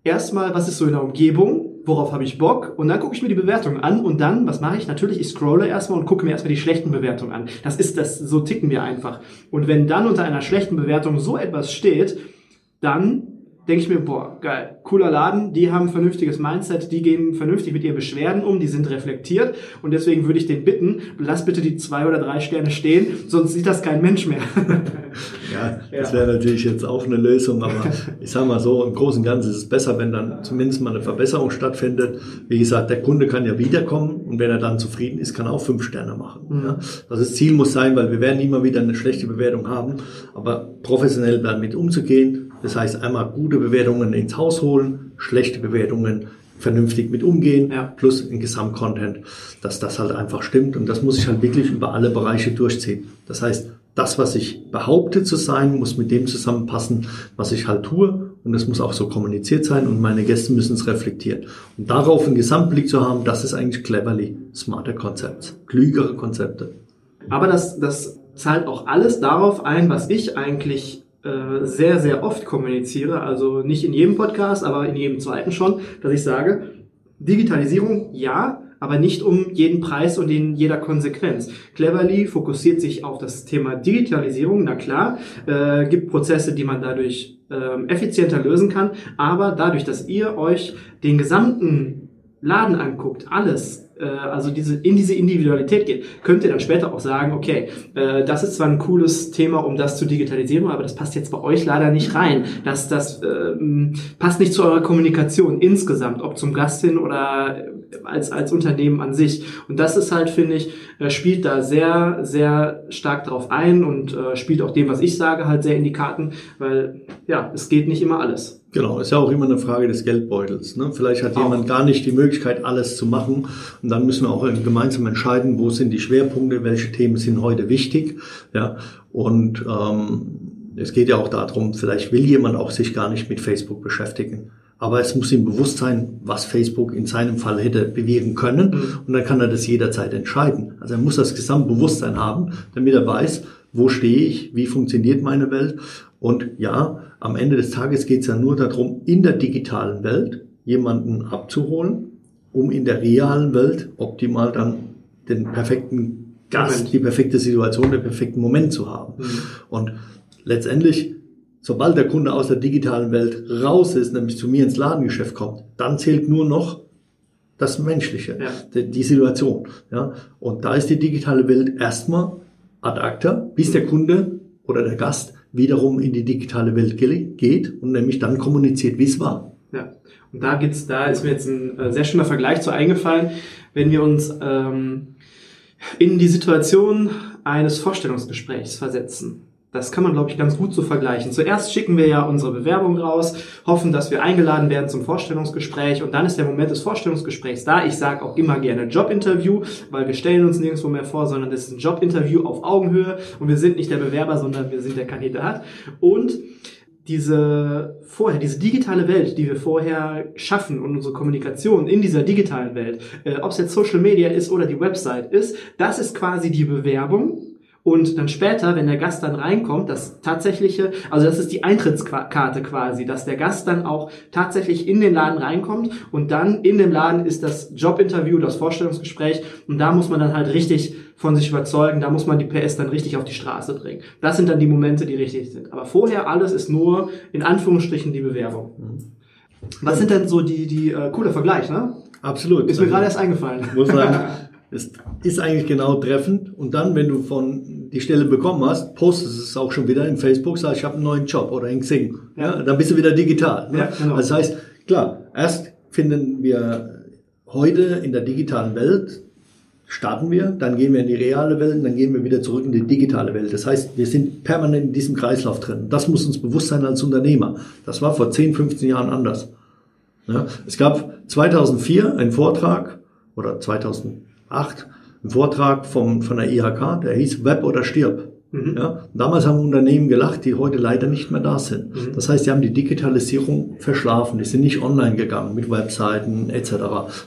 erstmal, was ist so in der Umgebung worauf habe ich Bock und dann gucke ich mir die Bewertung an und dann, was mache ich? Natürlich, ich scrolle erstmal und gucke mir erstmal die schlechten Bewertungen an. Das ist das, so ticken wir einfach. Und wenn dann unter einer schlechten Bewertung so etwas steht, dann denke ich mir, boah, geil, cooler Laden, die haben ein vernünftiges Mindset, die gehen vernünftig mit ihren Beschwerden um, die sind reflektiert und deswegen würde ich den bitten, lass bitte die zwei oder drei Sterne stehen, sonst sieht das kein Mensch mehr. ja, das wäre natürlich jetzt auch eine Lösung, aber ich sage mal so, im Großen und Ganzen ist es besser, wenn dann zumindest mal eine Verbesserung stattfindet. Wie gesagt, der Kunde kann ja wiederkommen und wenn er dann zufrieden ist, kann er auch fünf Sterne machen. Mhm. Ja. Also das Ziel muss sein, weil wir werden immer wieder eine schlechte Bewertung haben, aber professionell damit umzugehen, das heißt, einmal gute Bewertungen ins Haus holen, schlechte Bewertungen vernünftig mit umgehen, ja. plus ein Gesamtcontent, dass das halt einfach stimmt. Und das muss ich halt wirklich über alle Bereiche durchziehen. Das heißt, das, was ich behaupte zu sein, muss mit dem zusammenpassen, was ich halt tue. Und es muss auch so kommuniziert sein und meine Gäste müssen es reflektieren. Und darauf einen Gesamtblick zu haben, das ist eigentlich cleverly smarter Konzept, klügere Konzepte. Aber das, das zahlt auch alles darauf ein, was ich eigentlich äh, sehr, sehr oft kommuniziere, also nicht in jedem Podcast, aber in jedem zweiten schon, dass ich sage, Digitalisierung ja, aber nicht um jeden Preis und in jeder Konsequenz. Cleverly fokussiert sich auf das Thema Digitalisierung, na klar, äh, gibt Prozesse, die man dadurch äh, effizienter lösen kann, aber dadurch, dass ihr euch den gesamten Laden anguckt, alles, äh, also diese, in diese Individualität geht, könnt ihr dann später auch sagen, okay, äh, das ist zwar ein cooles Thema, um das zu digitalisieren, aber das passt jetzt bei euch leider nicht rein. Das, das äh, passt nicht zu eurer Kommunikation insgesamt, ob zum Gast hin oder als, als Unternehmen an sich. Und das ist halt, finde ich, äh, spielt da sehr, sehr stark drauf ein und äh, spielt auch dem, was ich sage, halt sehr in die Karten, weil ja, es geht nicht immer alles. Genau, ist ja auch immer eine Frage des Geldbeutels. Ne? Vielleicht hat auch. jemand gar nicht die Möglichkeit, alles zu machen. Und dann müssen wir auch gemeinsam entscheiden, wo sind die Schwerpunkte, welche Themen sind heute wichtig. Ja, und ähm, es geht ja auch darum, vielleicht will jemand auch sich gar nicht mit Facebook beschäftigen. Aber es muss ihm bewusst sein, was Facebook in seinem Fall hätte bewirken können. Mhm. Und dann kann er das jederzeit entscheiden. Also er muss das Gesamtbewusstsein haben, damit er weiß, wo stehe ich, wie funktioniert meine Welt. Und ja, am Ende des Tages geht es ja nur darum, in der digitalen Welt jemanden abzuholen, um in der realen Welt optimal dann den perfekten Gast, Moment. die perfekte Situation, den perfekten Moment zu haben. Mhm. Und letztendlich Sobald der Kunde aus der digitalen Welt raus ist, nämlich zu mir ins Ladengeschäft kommt, dann zählt nur noch das Menschliche, ja. die, die, Situation. Ja? Und da ist die digitale Welt erstmal ad acta, bis der Kunde oder der Gast wiederum in die digitale Welt geht und nämlich dann kommuniziert, wie es war. Ja, und da gibt's, da ist mir jetzt ein äh, sehr schöner Vergleich zu eingefallen, wenn wir uns ähm, in die Situation eines Vorstellungsgesprächs versetzen. Das kann man, glaube ich, ganz gut so vergleichen. Zuerst schicken wir ja unsere Bewerbung raus, hoffen, dass wir eingeladen werden zum Vorstellungsgespräch und dann ist der Moment des Vorstellungsgesprächs da. Ich sage auch immer gerne Jobinterview, weil wir stellen uns nirgendwo mehr vor, sondern das ist ein Jobinterview auf Augenhöhe und wir sind nicht der Bewerber, sondern wir sind der Kandidat. Und diese vorher, diese digitale Welt, die wir vorher schaffen und unsere Kommunikation in dieser digitalen Welt, äh, ob es jetzt Social Media ist oder die Website ist, das ist quasi die Bewerbung und dann später, wenn der Gast dann reinkommt, das tatsächliche, also das ist die Eintrittskarte quasi, dass der Gast dann auch tatsächlich in den Laden reinkommt und dann in dem Laden ist das Jobinterview, das Vorstellungsgespräch und da muss man dann halt richtig von sich überzeugen, da muss man die PS dann richtig auf die Straße bringen. Das sind dann die Momente, die richtig sind. Aber vorher alles ist nur in Anführungsstrichen die Bewerbung. Mhm. Was sind denn so die, die äh, cooler Vergleich, ne? Absolut. Ist mir also, gerade erst eingefallen. Muss sagen, Es ist eigentlich genau treffend. Und dann, wenn du von die Stelle bekommen hast, postest es auch schon wieder in Facebook, sagst, ich habe einen neuen Job oder in Xing. Ja. ja dann bist du wieder digital. Ne? Ja, genau. Das heißt, klar, erst finden wir heute in der digitalen Welt, starten wir, dann gehen wir in die reale Welt, dann gehen wir wieder zurück in die digitale Welt. Das heißt, wir sind permanent in diesem Kreislauf drin. Das muss uns bewusst sein als Unternehmer. Das war vor 10, 15 Jahren anders. Ja, es gab 2004 einen Vortrag oder 2000 8 einen Vortrag vom, von der IHK, der hieß Web oder stirb. Mhm. Ja, damals haben Unternehmen gelacht, die heute leider nicht mehr da sind. Mhm. Das heißt, sie haben die Digitalisierung verschlafen, die sind nicht online gegangen mit Webseiten etc.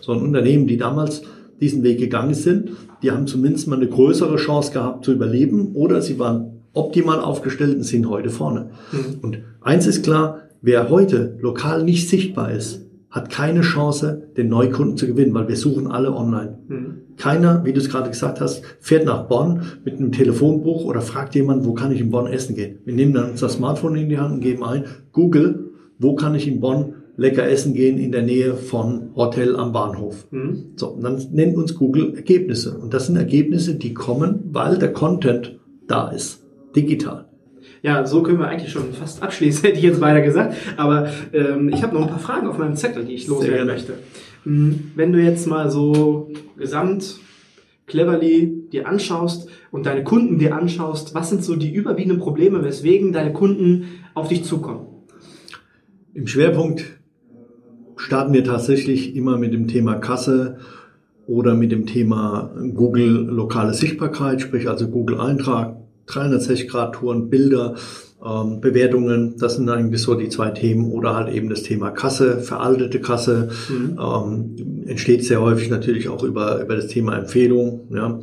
Sondern Unternehmen, die damals diesen Weg gegangen sind, die haben zumindest mal eine größere Chance gehabt zu überleben oder sie waren optimal aufgestellt und sind heute vorne. Mhm. Und eins ist klar, wer heute lokal nicht sichtbar ist, hat keine Chance, den Neukunden zu gewinnen, weil wir suchen alle online. Mhm. Keiner, wie du es gerade gesagt hast, fährt nach Bonn mit einem Telefonbuch oder fragt jemand, wo kann ich in Bonn essen gehen. Wir nehmen dann unser Smartphone in die Hand und geben ein, Google, wo kann ich in Bonn lecker essen gehen in der Nähe von Hotel am Bahnhof. Mhm. So, und dann nennt uns Google Ergebnisse. Und das sind Ergebnisse, die kommen, weil der Content da ist, digital. Ja, so können wir eigentlich schon fast abschließen, hätte ich jetzt weiter gesagt. Aber ähm, ich habe noch ein paar Fragen auf meinem Zettel, die ich loswerden möchte. Hm, wenn du jetzt mal so gesamt Cleverly dir anschaust und deine Kunden dir anschaust, was sind so die überwiegenden Probleme, weswegen deine Kunden auf dich zukommen? Im Schwerpunkt starten wir tatsächlich immer mit dem Thema Kasse oder mit dem Thema Google lokale Sichtbarkeit, sprich also Google Eintrag, 360 Grad Touren, Bilder, ähm, Bewertungen, das sind eigentlich so die zwei Themen oder halt eben das Thema Kasse, veraltete Kasse, mhm. ähm, entsteht sehr häufig natürlich auch über, über das Thema Empfehlung, ja,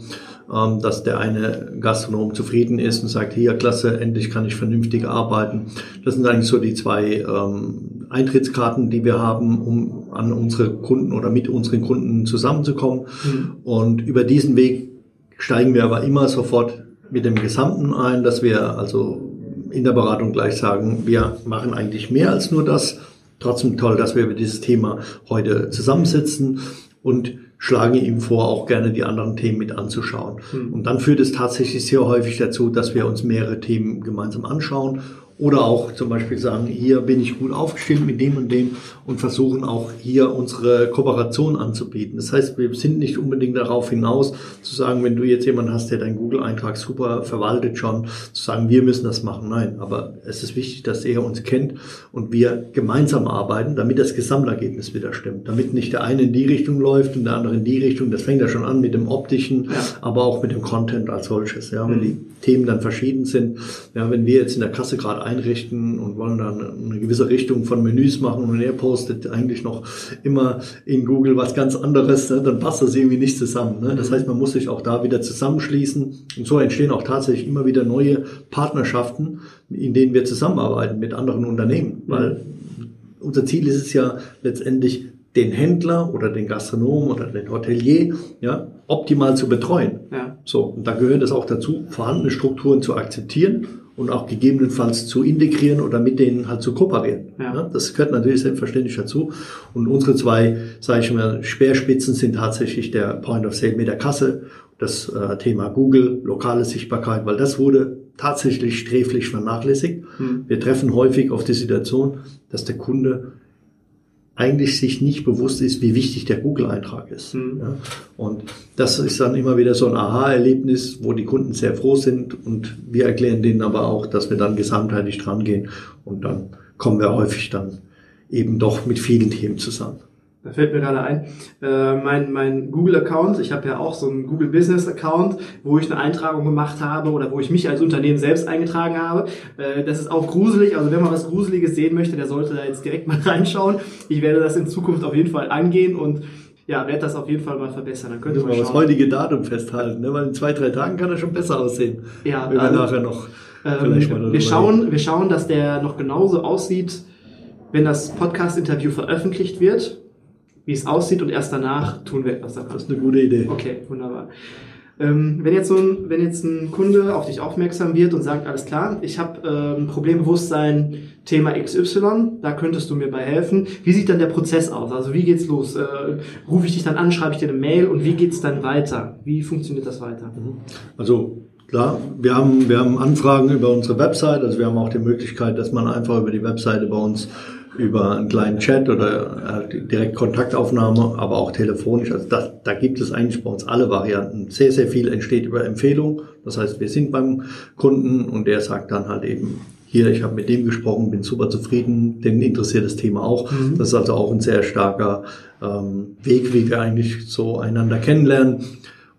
ähm, dass der eine Gastronom zufrieden ist und sagt, hier, klasse, endlich kann ich vernünftig arbeiten. Das sind eigentlich so die zwei ähm, Eintrittskarten, die wir haben, um an unsere Kunden oder mit unseren Kunden zusammenzukommen. Mhm. Und über diesen Weg steigen wir aber immer sofort mit dem Gesamten ein, dass wir also in der Beratung gleich sagen, wir machen eigentlich mehr als nur das. Trotzdem toll, dass wir über dieses Thema heute zusammensitzen und schlagen ihm vor, auch gerne die anderen Themen mit anzuschauen. Hm. Und dann führt es tatsächlich sehr häufig dazu, dass wir uns mehrere Themen gemeinsam anschauen oder auch zum Beispiel sagen, hier bin ich gut aufgestellt mit dem und dem und versuchen auch hier unsere Kooperation anzubieten. Das heißt, wir sind nicht unbedingt darauf hinaus zu sagen, wenn du jetzt jemanden hast, der deinen Google-Eintrag super verwaltet schon, zu sagen, wir müssen das machen. Nein, aber es ist wichtig, dass er uns kennt und wir gemeinsam arbeiten, damit das Gesamtergebnis wieder stimmt. Damit nicht der eine in die Richtung läuft und der andere in die Richtung. Das fängt ja schon an mit dem optischen, ja. aber auch mit dem Content als solches. Ja, wenn mhm. die Themen dann verschieden sind. Ja, wenn wir jetzt in der Kasse gerade einrichten und wollen dann eine gewisse Richtung von Menüs machen und er postet eigentlich noch immer in Google was ganz anderes, ne? dann passt das irgendwie nicht zusammen. Ne? Das heißt, man muss sich auch da wieder zusammenschließen und so entstehen auch tatsächlich immer wieder neue Partnerschaften, in denen wir zusammenarbeiten mit anderen Unternehmen, weil unser Ziel ist es ja letztendlich den Händler oder den Gastronom oder den Hotelier ja, optimal zu betreuen. Ja. So, und da gehört es auch dazu, vorhandene Strukturen zu akzeptieren und auch gegebenenfalls zu integrieren oder mit denen halt zu kooperieren. Ja. das gehört natürlich selbstverständlich dazu. Und unsere zwei, sage ich mal, Speerspitzen sind tatsächlich der Point of Sale mit der Kasse, das äh, Thema Google, lokale Sichtbarkeit, weil das wurde tatsächlich sträflich vernachlässigt. Mhm. Wir treffen häufig auf die Situation, dass der Kunde eigentlich sich nicht bewusst ist, wie wichtig der Google-Eintrag ist. Mhm. Ja, und das ist dann immer wieder so ein Aha-Erlebnis, wo die Kunden sehr froh sind und wir erklären denen aber auch, dass wir dann gesamtheitlich dran gehen und dann kommen wir häufig dann eben doch mit vielen Themen zusammen. Da fällt mir gerade ein, äh, mein, mein Google-Account, ich habe ja auch so einen Google Business-Account, wo ich eine Eintragung gemacht habe oder wo ich mich als Unternehmen selbst eingetragen habe. Äh, das ist auch gruselig, also wenn man was Gruseliges sehen möchte, der sollte da jetzt direkt mal reinschauen. Ich werde das in Zukunft auf jeden Fall angehen und ja, werde das auf jeden Fall mal verbessern. Dann könnte man das heutige Datum festhalten, ne? weil in zwei, drei Tagen kann er schon besser aussehen. Ja, wenn also, wir nachher noch ähm, vielleicht mal wir schauen, wir schauen, dass der noch genauso aussieht, wenn das Podcast-Interview veröffentlicht wird wie es aussieht und erst danach tun wir etwas daran. Das ist eine gute Idee. Okay, wunderbar. Ähm, wenn, jetzt so ein, wenn jetzt ein Kunde auf dich aufmerksam wird und sagt, alles klar, ich habe ähm, Problembewusstsein Thema XY, da könntest du mir bei helfen. Wie sieht dann der Prozess aus? Also wie geht's los? Äh, Rufe ich dich dann an, schreibe ich dir eine Mail und wie geht's dann weiter? Wie funktioniert das weiter? Mhm. Also Klar, wir haben, wir haben Anfragen über unsere Website, also wir haben auch die Möglichkeit, dass man einfach über die Webseite bei uns über einen kleinen Chat oder äh, direkt Kontaktaufnahme, aber auch telefonisch. Also das, da gibt es eigentlich bei uns alle Varianten. Sehr, sehr viel entsteht über Empfehlung. Das heißt, wir sind beim Kunden und der sagt dann halt eben, hier, ich habe mit dem gesprochen, bin super zufrieden, den interessiert das Thema auch. Mhm. Das ist also auch ein sehr starker ähm, Weg, wie wir eigentlich so einander kennenlernen.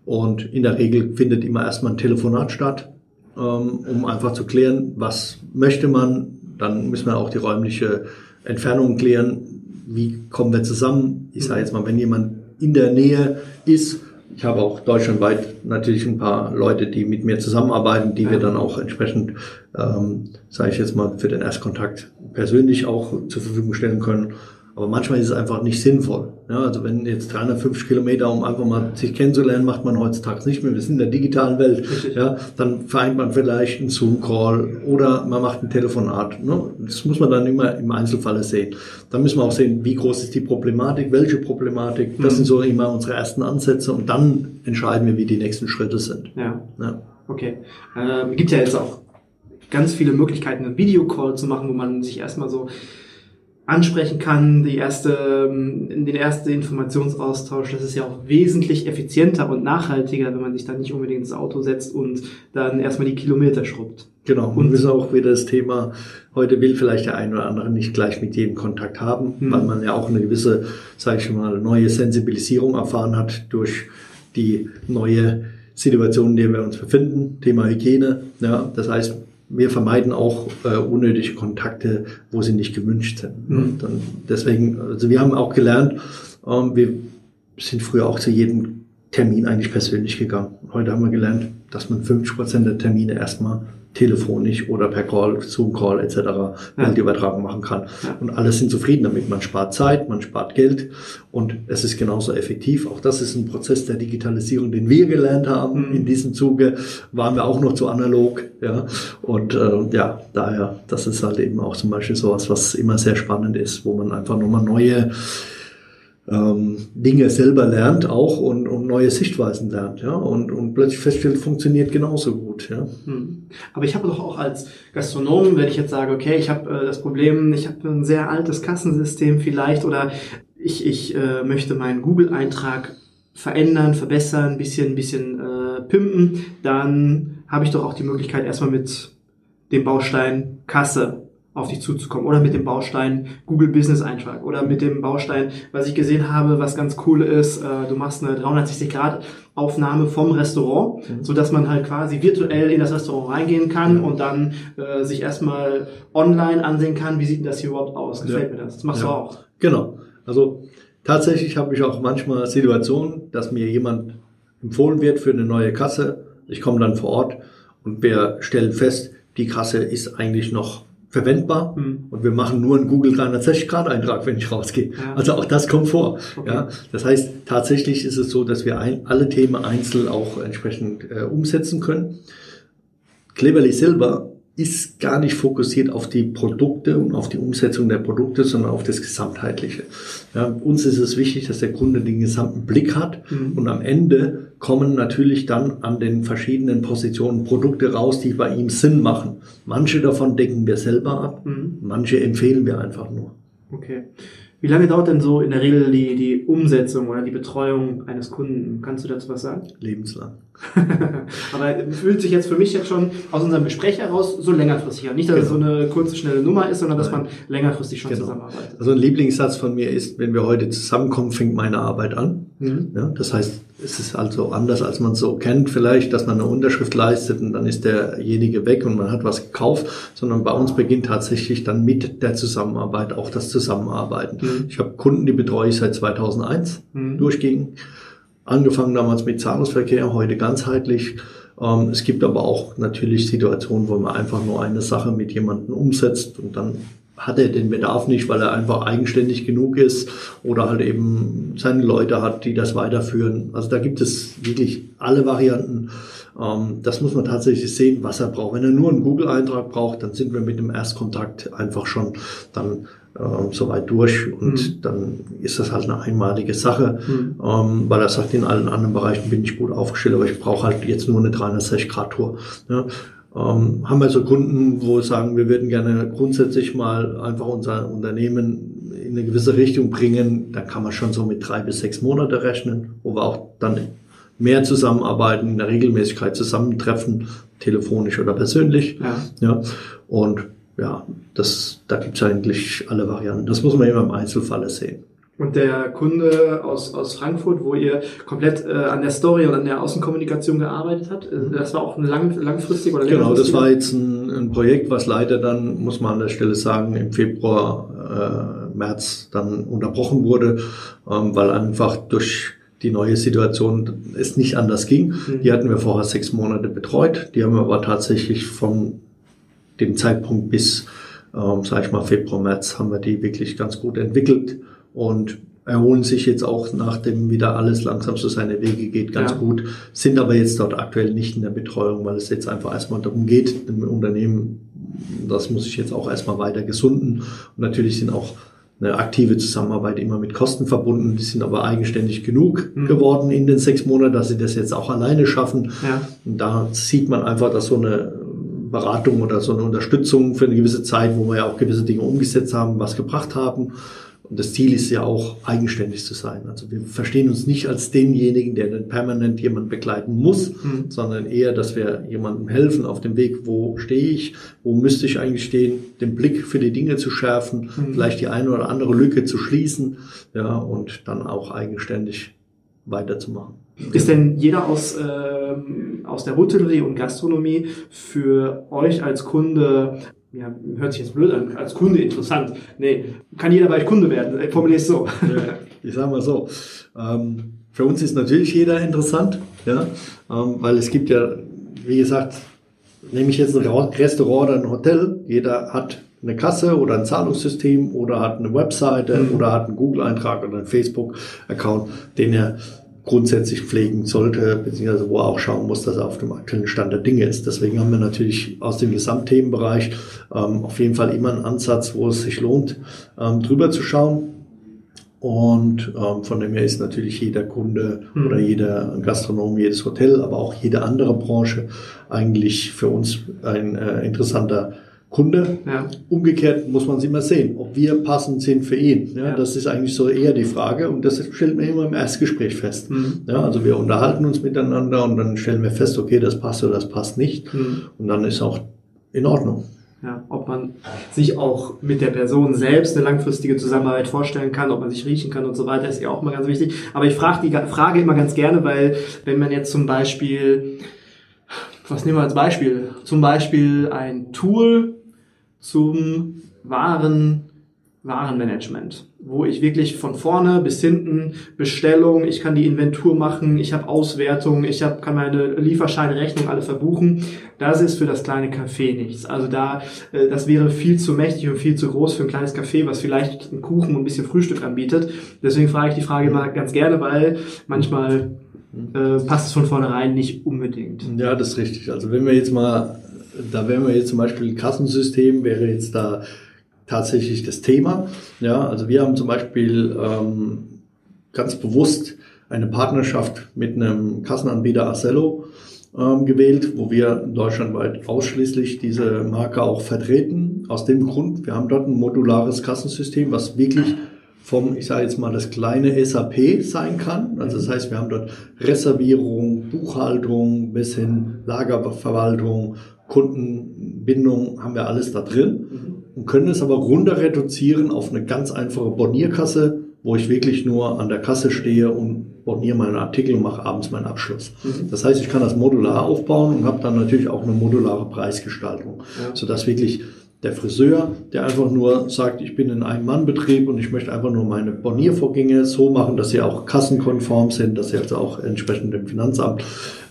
Und in der Regel findet immer erstmal ein Telefonat statt, ähm, um einfach zu klären, was möchte man. Dann müssen wir auch die räumliche Entfernungen klären, wie kommen wir zusammen. Ich sage jetzt mal, wenn jemand in der Nähe ist, ich habe auch deutschlandweit natürlich ein paar Leute, die mit mir zusammenarbeiten, die wir dann auch entsprechend, ähm, sage ich jetzt mal, für den Erstkontakt persönlich auch zur Verfügung stellen können. Aber manchmal ist es einfach nicht sinnvoll. Ja, also wenn jetzt 350 Kilometer, um einfach mal sich kennenzulernen, macht man heutzutage nicht mehr. Wir sind in der digitalen Welt. Ja, dann vereint man vielleicht einen Zoom-Call oder man macht ein Telefonat. Ne? Das muss man dann immer im Einzelfall sehen. Dann müssen wir auch sehen, wie groß ist die Problematik, welche Problematik. Das mhm. sind so immer unsere ersten Ansätze und dann entscheiden wir, wie die nächsten Schritte sind. Ja. ja. Okay. Ähm, gibt ja jetzt auch ganz viele Möglichkeiten, einen Videocall zu machen, wo man sich erstmal so ansprechen kann, die erste, ähm, den ersten Informationsaustausch, das ist ja auch wesentlich effizienter und nachhaltiger, wenn man sich dann nicht unbedingt ins Auto setzt und dann erstmal die Kilometer schrubbt. Genau, und wir sind auch wieder das Thema, heute will vielleicht der eine oder andere nicht gleich mit jedem Kontakt haben, hm. weil man ja auch eine gewisse, sage ich schon mal, neue Sensibilisierung erfahren hat durch die neue Situation, in der wir uns befinden, Thema Hygiene. Ja, das heißt, wir vermeiden auch äh, unnötige Kontakte, wo sie nicht gewünscht sind. Mhm. Dann deswegen, also wir haben auch gelernt, ähm, wir sind früher auch zu jedem Termin eigentlich persönlich gegangen. Heute haben wir gelernt, dass man 50 Prozent der Termine erstmal telefonisch oder per Call, Zoom-Call etc. Ja. Bildübertragung machen kann. Ja. Und alle sind zufrieden damit. Man spart Zeit, man spart Geld und es ist genauso effektiv. Auch das ist ein Prozess der Digitalisierung, den wir gelernt haben. Mhm. In diesem Zuge waren wir auch noch zu analog. Ja. Und äh, ja, daher, das ist halt eben auch zum Beispiel sowas, was immer sehr spannend ist, wo man einfach nochmal neue ähm, Dinge selber lernt auch und, und neue Sichtweisen lernt, ja, und, und plötzlich feststellt, funktioniert genauso gut, ja. Hm. Aber ich habe doch auch als Gastronom, wenn ich jetzt sage, okay, ich habe äh, das Problem, ich habe ein sehr altes Kassensystem vielleicht oder ich, ich äh, möchte meinen Google-Eintrag verändern, verbessern, ein bisschen, bisschen äh, pimpen, dann habe ich doch auch die Möglichkeit, erstmal mit dem Baustein Kasse auf dich zuzukommen oder mit dem Baustein Google Business Eintrag oder mit dem Baustein, was ich gesehen habe, was ganz cool ist, äh, du machst eine 360 Grad Aufnahme vom Restaurant, mhm. so dass man halt quasi virtuell in das Restaurant reingehen kann mhm. und dann äh, sich erstmal online ansehen kann, wie sieht das hier überhaupt aus? Gefällt ja. mir das? Das machst ja. du auch. Genau. Also tatsächlich habe ich auch manchmal Situationen, dass mir jemand empfohlen wird für eine neue Kasse. Ich komme dann vor Ort und wir stellen fest, die Kasse ist eigentlich noch verwendbar mhm. und wir machen nur einen Google 360 Grad Eintrag, wenn ich rausgehe. Ja. Also auch das kommt vor. Okay. Ja, das heißt, tatsächlich ist es so, dass wir ein, alle Themen einzeln auch entsprechend äh, umsetzen können. Cleverly Silver ist gar nicht fokussiert auf die Produkte und auf die Umsetzung der Produkte, sondern auf das Gesamtheitliche. Ja, uns ist es wichtig, dass der Kunde den gesamten Blick hat mhm. und am Ende kommen natürlich dann an den verschiedenen Positionen Produkte raus, die bei ihm Sinn machen. Manche davon decken wir selber ab, mhm. manche empfehlen wir einfach nur. Okay. Wie lange dauert denn so in der Regel die, die Umsetzung oder die Betreuung eines Kunden? Kannst du dazu was sagen? Lebenslang. Aber fühlt sich jetzt für mich jetzt schon aus unserem Gespräch heraus so längerfristig an. Nicht, dass genau. es so eine kurze, schnelle Nummer ist, sondern dass Nein. man längerfristig schon genau. zusammenarbeitet. Also ein Lieblingssatz von mir ist, wenn wir heute zusammenkommen, fängt meine Arbeit an. Mhm. Ja, das heißt, es ist also anders, als man es so kennt, vielleicht, dass man eine Unterschrift leistet und dann ist derjenige weg und man hat was gekauft, sondern bei uns beginnt tatsächlich dann mit der Zusammenarbeit auch das Zusammenarbeiten. Mhm. Ich habe Kunden, die betreue ich seit 2001 mhm. durchgehend. Angefangen damals mit Zahlungsverkehr, heute ganzheitlich. Ähm, es gibt aber auch natürlich Situationen, wo man einfach nur eine Sache mit jemandem umsetzt und dann hat er den Bedarf nicht, weil er einfach eigenständig genug ist oder halt eben seine Leute hat, die das weiterführen. Also da gibt es wirklich alle Varianten. Ähm, das muss man tatsächlich sehen, was er braucht. Wenn er nur einen Google-Eintrag braucht, dann sind wir mit dem Erstkontakt einfach schon dann ähm, soweit durch und mhm. dann ist das halt eine einmalige Sache, mhm. ähm, weil er sagt, in allen anderen Bereichen bin ich gut aufgestellt, aber ich brauche halt jetzt nur eine 360-Grad-Tour. Ja. Ähm, haben wir so Kunden, wo wir sagen, wir würden gerne grundsätzlich mal einfach unser Unternehmen in eine gewisse Richtung bringen, da kann man schon so mit drei bis sechs Monate rechnen, wo wir auch dann mehr zusammenarbeiten, in der Regelmäßigkeit zusammentreffen, telefonisch oder persönlich. Ja. ja. Und ja, das, da gibt's eigentlich alle Varianten. Das muss man immer im Einzelfall sehen. Und der Kunde aus, aus Frankfurt, wo ihr komplett äh, an der Story und an der Außenkommunikation gearbeitet habt, äh, das war auch ein lang, langfristig oder Genau, das war jetzt ein, ein, Projekt, was leider dann, muss man an der Stelle sagen, im Februar, äh, März dann unterbrochen wurde, ähm, weil einfach durch die neue Situation es nicht anders ging. Mhm. Die hatten wir vorher sechs Monate betreut. Die haben wir aber tatsächlich von dem Zeitpunkt bis, ähm, sag ich mal, Februar, März haben wir die wirklich ganz gut entwickelt und erholen sich jetzt auch, nachdem wieder alles langsam so seine Wege geht, ganz ja. gut, sind aber jetzt dort aktuell nicht in der Betreuung, weil es jetzt einfach erstmal darum geht, dem Unternehmen, das muss ich jetzt auch erstmal weiter gesunden. Und natürlich sind auch eine aktive Zusammenarbeit immer mit Kosten verbunden. Die sind aber eigenständig genug mhm. geworden in den sechs Monaten, dass sie das jetzt auch alleine schaffen. Ja. Und da sieht man einfach, dass so eine Beratung oder so eine Unterstützung für eine gewisse Zeit, wo wir ja auch gewisse Dinge umgesetzt haben, was gebracht haben. Und das Ziel ist ja auch, eigenständig zu sein. Also wir verstehen uns nicht als denjenigen, der dann permanent jemanden begleiten muss, mhm. sondern eher, dass wir jemandem helfen auf dem Weg, wo stehe ich, wo müsste ich eigentlich stehen, den Blick für die Dinge zu schärfen, mhm. vielleicht die eine oder andere Lücke zu schließen, ja, und dann auch eigenständig weiterzumachen. Ist denn jeder aus, ähm, aus der Hotellerie und Gastronomie für euch als Kunde, ja, hört sich jetzt blöd an, als Kunde interessant? Nee, kann jeder bei euch Kunde werden? Ich formuliere es so. Ja, ich sage mal so. Ähm, für uns ist natürlich jeder interessant, ja, ähm, weil es gibt ja, wie gesagt, nehme ich jetzt ein Restaurant oder ein Hotel, jeder hat eine Kasse oder ein Zahlungssystem oder hat eine Webseite mhm. oder hat einen Google-Eintrag oder einen Facebook-Account, den er grundsätzlich pflegen sollte, beziehungsweise wo er auch schauen muss, dass er auf dem aktuellen Stand der Dinge ist. Deswegen haben wir natürlich aus dem Gesamtthemenbereich ähm, auf jeden Fall immer einen Ansatz, wo es sich lohnt, ähm, drüber zu schauen. Und ähm, von dem her ist natürlich jeder Kunde mhm. oder jeder Gastronom, jedes Hotel, aber auch jede andere Branche eigentlich für uns ein äh, interessanter Kunde. Ja. Umgekehrt muss man es immer sehen, ob wir passend sind für ihn. Ja, ja, Das ist eigentlich so eher die Frage und das stellt man immer im Erstgespräch fest. Mhm. Ja, also wir unterhalten uns miteinander und dann stellen wir fest, okay, das passt oder das passt nicht. Mhm. Und dann ist auch in Ordnung. Ja, ob man sich auch mit der Person selbst eine langfristige Zusammenarbeit vorstellen kann, ob man sich riechen kann und so weiter, ist ja auch immer ganz wichtig. Aber ich frage die Frage immer ganz gerne, weil wenn man jetzt zum Beispiel, was nehmen wir als Beispiel? Zum Beispiel ein Tool zum Waren Warenmanagement, wo ich wirklich von vorne bis hinten Bestellung, ich kann die Inventur machen, ich habe Auswertung, ich hab, kann meine Lieferscheine, Rechnung alle verbuchen. Das ist für das kleine Café nichts. Also da, äh, das wäre viel zu mächtig und viel zu groß für ein kleines Café, was vielleicht einen Kuchen und ein bisschen Frühstück anbietet. Deswegen frage ich die Frage mal ganz gerne, weil manchmal äh, passt es von vornherein nicht unbedingt. Ja, das ist richtig. Also wenn wir jetzt mal, da wären wir jetzt zum Beispiel Kassensystem, wäre jetzt da tatsächlich das Thema. Ja, also wir haben zum Beispiel ähm, ganz bewusst eine Partnerschaft mit einem Kassenanbieter Acello ähm, gewählt, wo wir deutschlandweit ausschließlich diese Marke auch vertreten. Aus dem Grund, wir haben dort ein modulares Kassensystem, was wirklich vom, ich sage jetzt mal, das kleine SAP sein kann. Also das heißt, wir haben dort Reservierung, Buchhaltung bis hin Lagerverwaltung, Kundenbindung, haben wir alles da drin und können es aber runter reduzieren auf eine ganz einfache Bornierkasse, wo ich wirklich nur an der Kasse stehe und borniere meinen Artikel und mache abends meinen Abschluss. Mhm. Das heißt, ich kann das modular aufbauen und habe dann natürlich auch eine modulare Preisgestaltung, ja. sodass wirklich der Friseur, der einfach nur sagt, ich bin in einem Mannbetrieb und ich möchte einfach nur meine Borniervorgänge so machen, dass sie auch kassenkonform sind, dass sie also auch entsprechend dem Finanzamt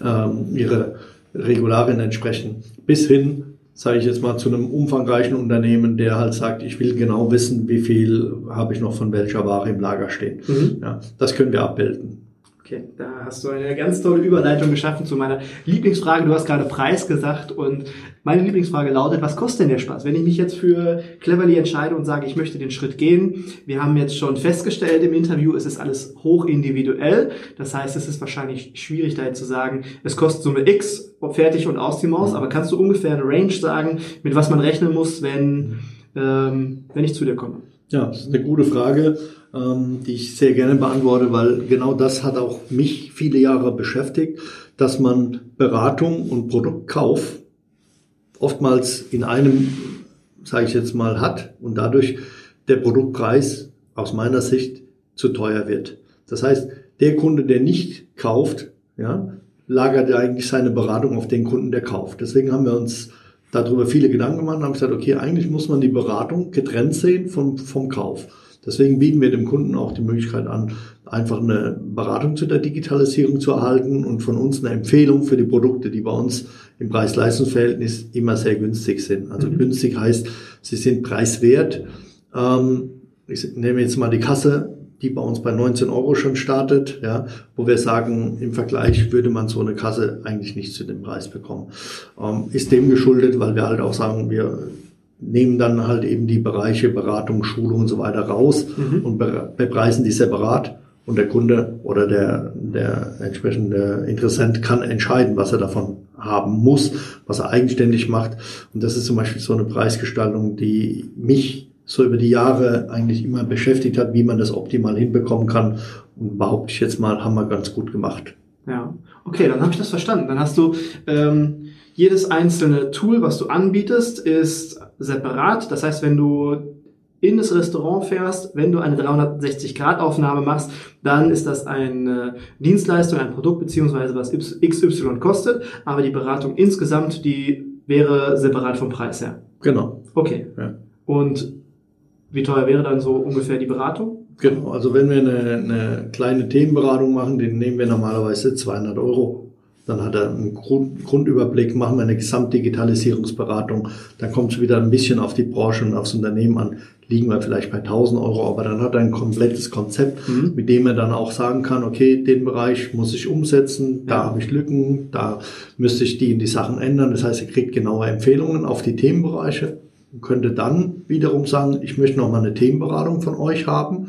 ähm, ihre Regularien entsprechen, bis hin sage ich jetzt mal, zu einem umfangreichen Unternehmen, der halt sagt, ich will genau wissen, wie viel habe ich noch von welcher Ware im Lager stehen. Mhm. Ja, das können wir abbilden. Okay, da hast du eine ganz tolle Überleitung geschaffen zu meiner Lieblingsfrage. Du hast gerade Preis gesagt und meine Lieblingsfrage lautet, was kostet denn der Spaß? Wenn ich mich jetzt für Cleverly entscheide und sage, ich möchte den Schritt gehen, wir haben jetzt schon festgestellt im Interview, es ist alles hoch individuell. Das heißt, es ist wahrscheinlich schwierig da jetzt zu sagen, es kostet Summe X, fertig und aus die Maus, aber kannst du ungefähr eine Range sagen, mit was man rechnen muss, wenn, ähm, wenn ich zu dir komme? Ja, das ist eine gute Frage ähm, die ich sehr gerne beantworte, weil genau das hat auch mich viele Jahre beschäftigt, dass man Beratung und Produktkauf oftmals in einem, sage ich jetzt mal, hat und dadurch der Produktpreis aus meiner Sicht zu teuer wird. Das heißt, der Kunde, der nicht kauft, ja, lagert eigentlich seine Beratung auf den Kunden, der kauft. Deswegen haben wir uns darüber viele Gedanken gemacht und haben gesagt, okay, eigentlich muss man die Beratung getrennt sehen vom, vom Kauf. Deswegen bieten wir dem Kunden auch die Möglichkeit an, einfach eine Beratung zu der Digitalisierung zu erhalten und von uns eine Empfehlung für die Produkte, die bei uns im Preis-Leistungs-Verhältnis immer sehr günstig sind. Also mhm. günstig heißt, sie sind preiswert. Ähm, ich nehme jetzt mal die Kasse, die bei uns bei 19 Euro schon startet, ja, wo wir sagen, im Vergleich würde man so eine Kasse eigentlich nicht zu dem Preis bekommen. Ähm, ist dem geschuldet, weil wir halt auch sagen, wir nehmen dann halt eben die Bereiche Beratung, Schulung und so weiter raus mhm. und bepreisen die separat. Und der Kunde oder der, der entsprechende Interessent kann entscheiden, was er davon haben muss, was er eigenständig macht. Und das ist zum Beispiel so eine Preisgestaltung, die mich so über die Jahre eigentlich immer beschäftigt hat, wie man das optimal hinbekommen kann. Und behaupte ich jetzt mal, haben wir ganz gut gemacht. Ja, okay, dann habe ich das verstanden. Dann hast du ähm, jedes einzelne Tool, was du anbietest, ist separat. Das heißt, wenn du in das Restaurant fährst, wenn du eine 360-Grad-Aufnahme machst, dann ist das eine Dienstleistung, ein Produkt beziehungsweise was XY kostet, aber die Beratung insgesamt, die wäre separat vom Preis her. Genau. Okay. Ja. Und wie teuer wäre dann so ungefähr die Beratung? Genau, also wenn wir eine, eine kleine Themenberatung machen, den nehmen wir normalerweise 200 Euro dann hat er einen Grund, Grundüberblick, machen wir eine Gesamtdigitalisierungsberatung. Dann kommt es wieder ein bisschen auf die Branche und aufs Unternehmen an. Liegen wir vielleicht bei 1000 Euro, aber dann hat er ein komplettes Konzept, mhm. mit dem er dann auch sagen kann, okay, den Bereich muss ich umsetzen, da habe ich Lücken, da müsste ich die in die Sachen ändern. Das heißt, er kriegt genaue Empfehlungen auf die Themenbereiche und könnte dann wiederum sagen, ich möchte noch mal eine Themenberatung von euch haben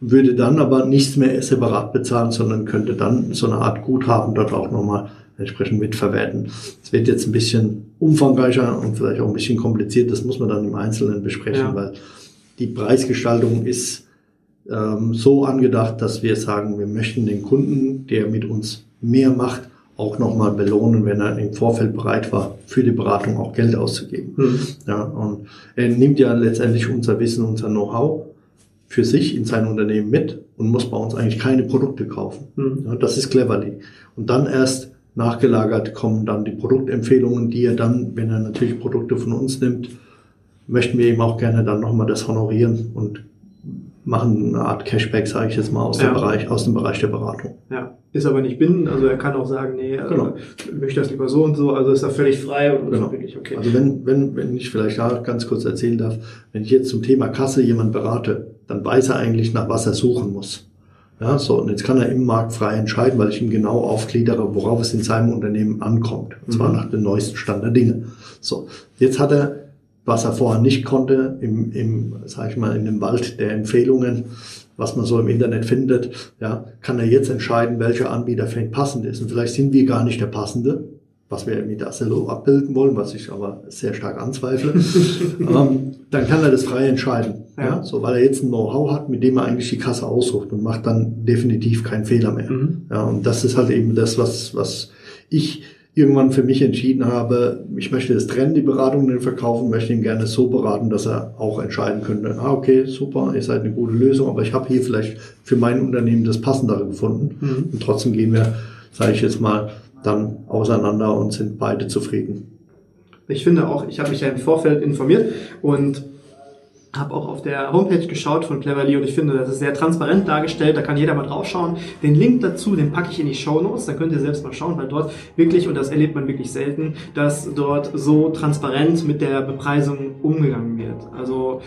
würde dann aber nichts mehr separat bezahlen, sondern könnte dann so eine Art Guthaben dort auch nochmal entsprechend mitverwerten. Es wird jetzt ein bisschen umfangreicher und vielleicht auch ein bisschen kompliziert, das muss man dann im Einzelnen besprechen, ja. weil die Preisgestaltung ist ähm, so angedacht, dass wir sagen, wir möchten den Kunden, der mit uns mehr macht, auch nochmal belohnen, wenn er im Vorfeld bereit war, für die Beratung auch Geld auszugeben. Mhm. Ja, und er nimmt ja letztendlich unser Wissen, unser Know-how für sich in sein Unternehmen mit und muss bei uns eigentlich keine Produkte kaufen. Mhm. Ja, das ist cleverly. Und dann erst nachgelagert kommen dann die Produktempfehlungen, die er dann, wenn er natürlich Produkte von uns nimmt, möchten wir ihm auch gerne dann nochmal das honorieren und machen eine Art Cashback, sage ich jetzt mal, aus, ja. dem Bereich, aus dem Bereich der Beratung. Ja, ist aber nicht bindend, also er kann auch sagen, nee, also genau. möchte das lieber so und so, also ist er völlig frei und genau. okay. Also wenn, wenn, wenn ich vielleicht da ganz kurz erzählen darf, wenn ich jetzt zum Thema Kasse jemand berate, dann weiß er eigentlich, nach was er suchen muss. Ja, so, und jetzt kann er im Markt frei entscheiden, weil ich ihm genau aufgliedere, worauf es in seinem Unternehmen ankommt. Und zwar mhm. nach dem neuesten Stand der Dinge. So, jetzt hat er was er vorher nicht konnte, im, im, sag ich mal, in dem Wald der Empfehlungen, was man so im Internet findet, ja, kann er jetzt entscheiden, welcher Anbieter für ihn passend ist. Und vielleicht sind wir gar nicht der passende, was wir mit Acello abbilden wollen, was ich aber sehr stark anzweifle. ähm, dann kann er das frei entscheiden. Ja. ja. so, weil er jetzt ein Know-how hat, mit dem er eigentlich die Kasse aussucht und macht dann definitiv keinen Fehler mehr. Mhm. Ja, und das ist halt eben das, was, was ich irgendwann für mich entschieden habe, ich möchte das trennen, die Beratung, den verkaufen, möchte ihn gerne so beraten, dass er auch entscheiden könnte, ah, okay, super, ihr seid eine gute Lösung, aber ich habe hier vielleicht für mein Unternehmen das Passendere gefunden. Mhm. Und trotzdem gehen wir, sage ich jetzt mal, dann auseinander und sind beide zufrieden. Ich finde auch, ich habe mich ja im Vorfeld informiert und habe auch auf der Homepage geschaut von Cleverly und ich finde, das ist sehr transparent dargestellt, da kann jeder mal draufschauen. Den Link dazu, den packe ich in die Show Notes, da könnt ihr selbst mal schauen, weil dort wirklich, und das erlebt man wirklich selten, dass dort so transparent mit der Bepreisung umgegangen wird. Also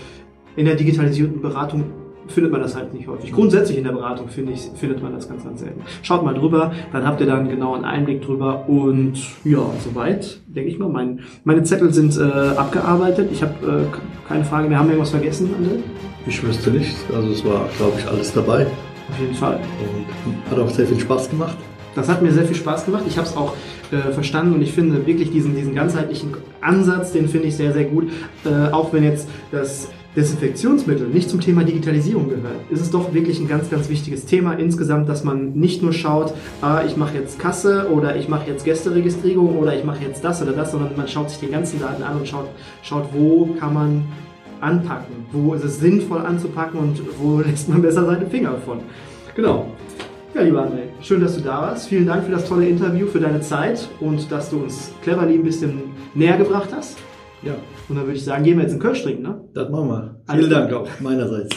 in der digitalisierten Beratung findet man das halt nicht häufig. Grundsätzlich in der Beratung finde ich, findet man das ganz, ganz selten. Schaut mal drüber, dann habt ihr dann genau einen Einblick drüber und ja, soweit, denke ich mal. Mein, meine Zettel sind äh, abgearbeitet. Ich habe äh, keine Frage mehr. Haben wir irgendwas vergessen, André? Ich wüsste nicht. Also es war, glaube ich, alles dabei. Auf jeden Fall. Und hat auch sehr viel Spaß gemacht. Das hat mir sehr viel Spaß gemacht. Ich habe es auch äh, verstanden und ich finde wirklich diesen, diesen ganzheitlichen Ansatz, den finde ich sehr, sehr gut. Äh, auch wenn jetzt das Desinfektionsmittel nicht zum Thema Digitalisierung gehört, ist es doch wirklich ein ganz, ganz wichtiges Thema insgesamt, dass man nicht nur schaut, ah, ich mache jetzt Kasse oder ich mache jetzt Gästeregistrierung oder ich mache jetzt das oder das, sondern man schaut sich die ganzen Daten an und schaut, schaut wo kann man anpacken, wo ist es sinnvoll anzupacken und wo lässt man besser seine Finger von. Genau. Ja, lieber André, schön, dass du da warst. Vielen Dank für das tolle Interview, für deine Zeit und dass du uns Cleverly ein bisschen näher gebracht hast. Ja. Und dann würde ich sagen, gehen wir jetzt einen Kölsch trinken, ne? Das machen wir. Vielen Dank auch meinerseits.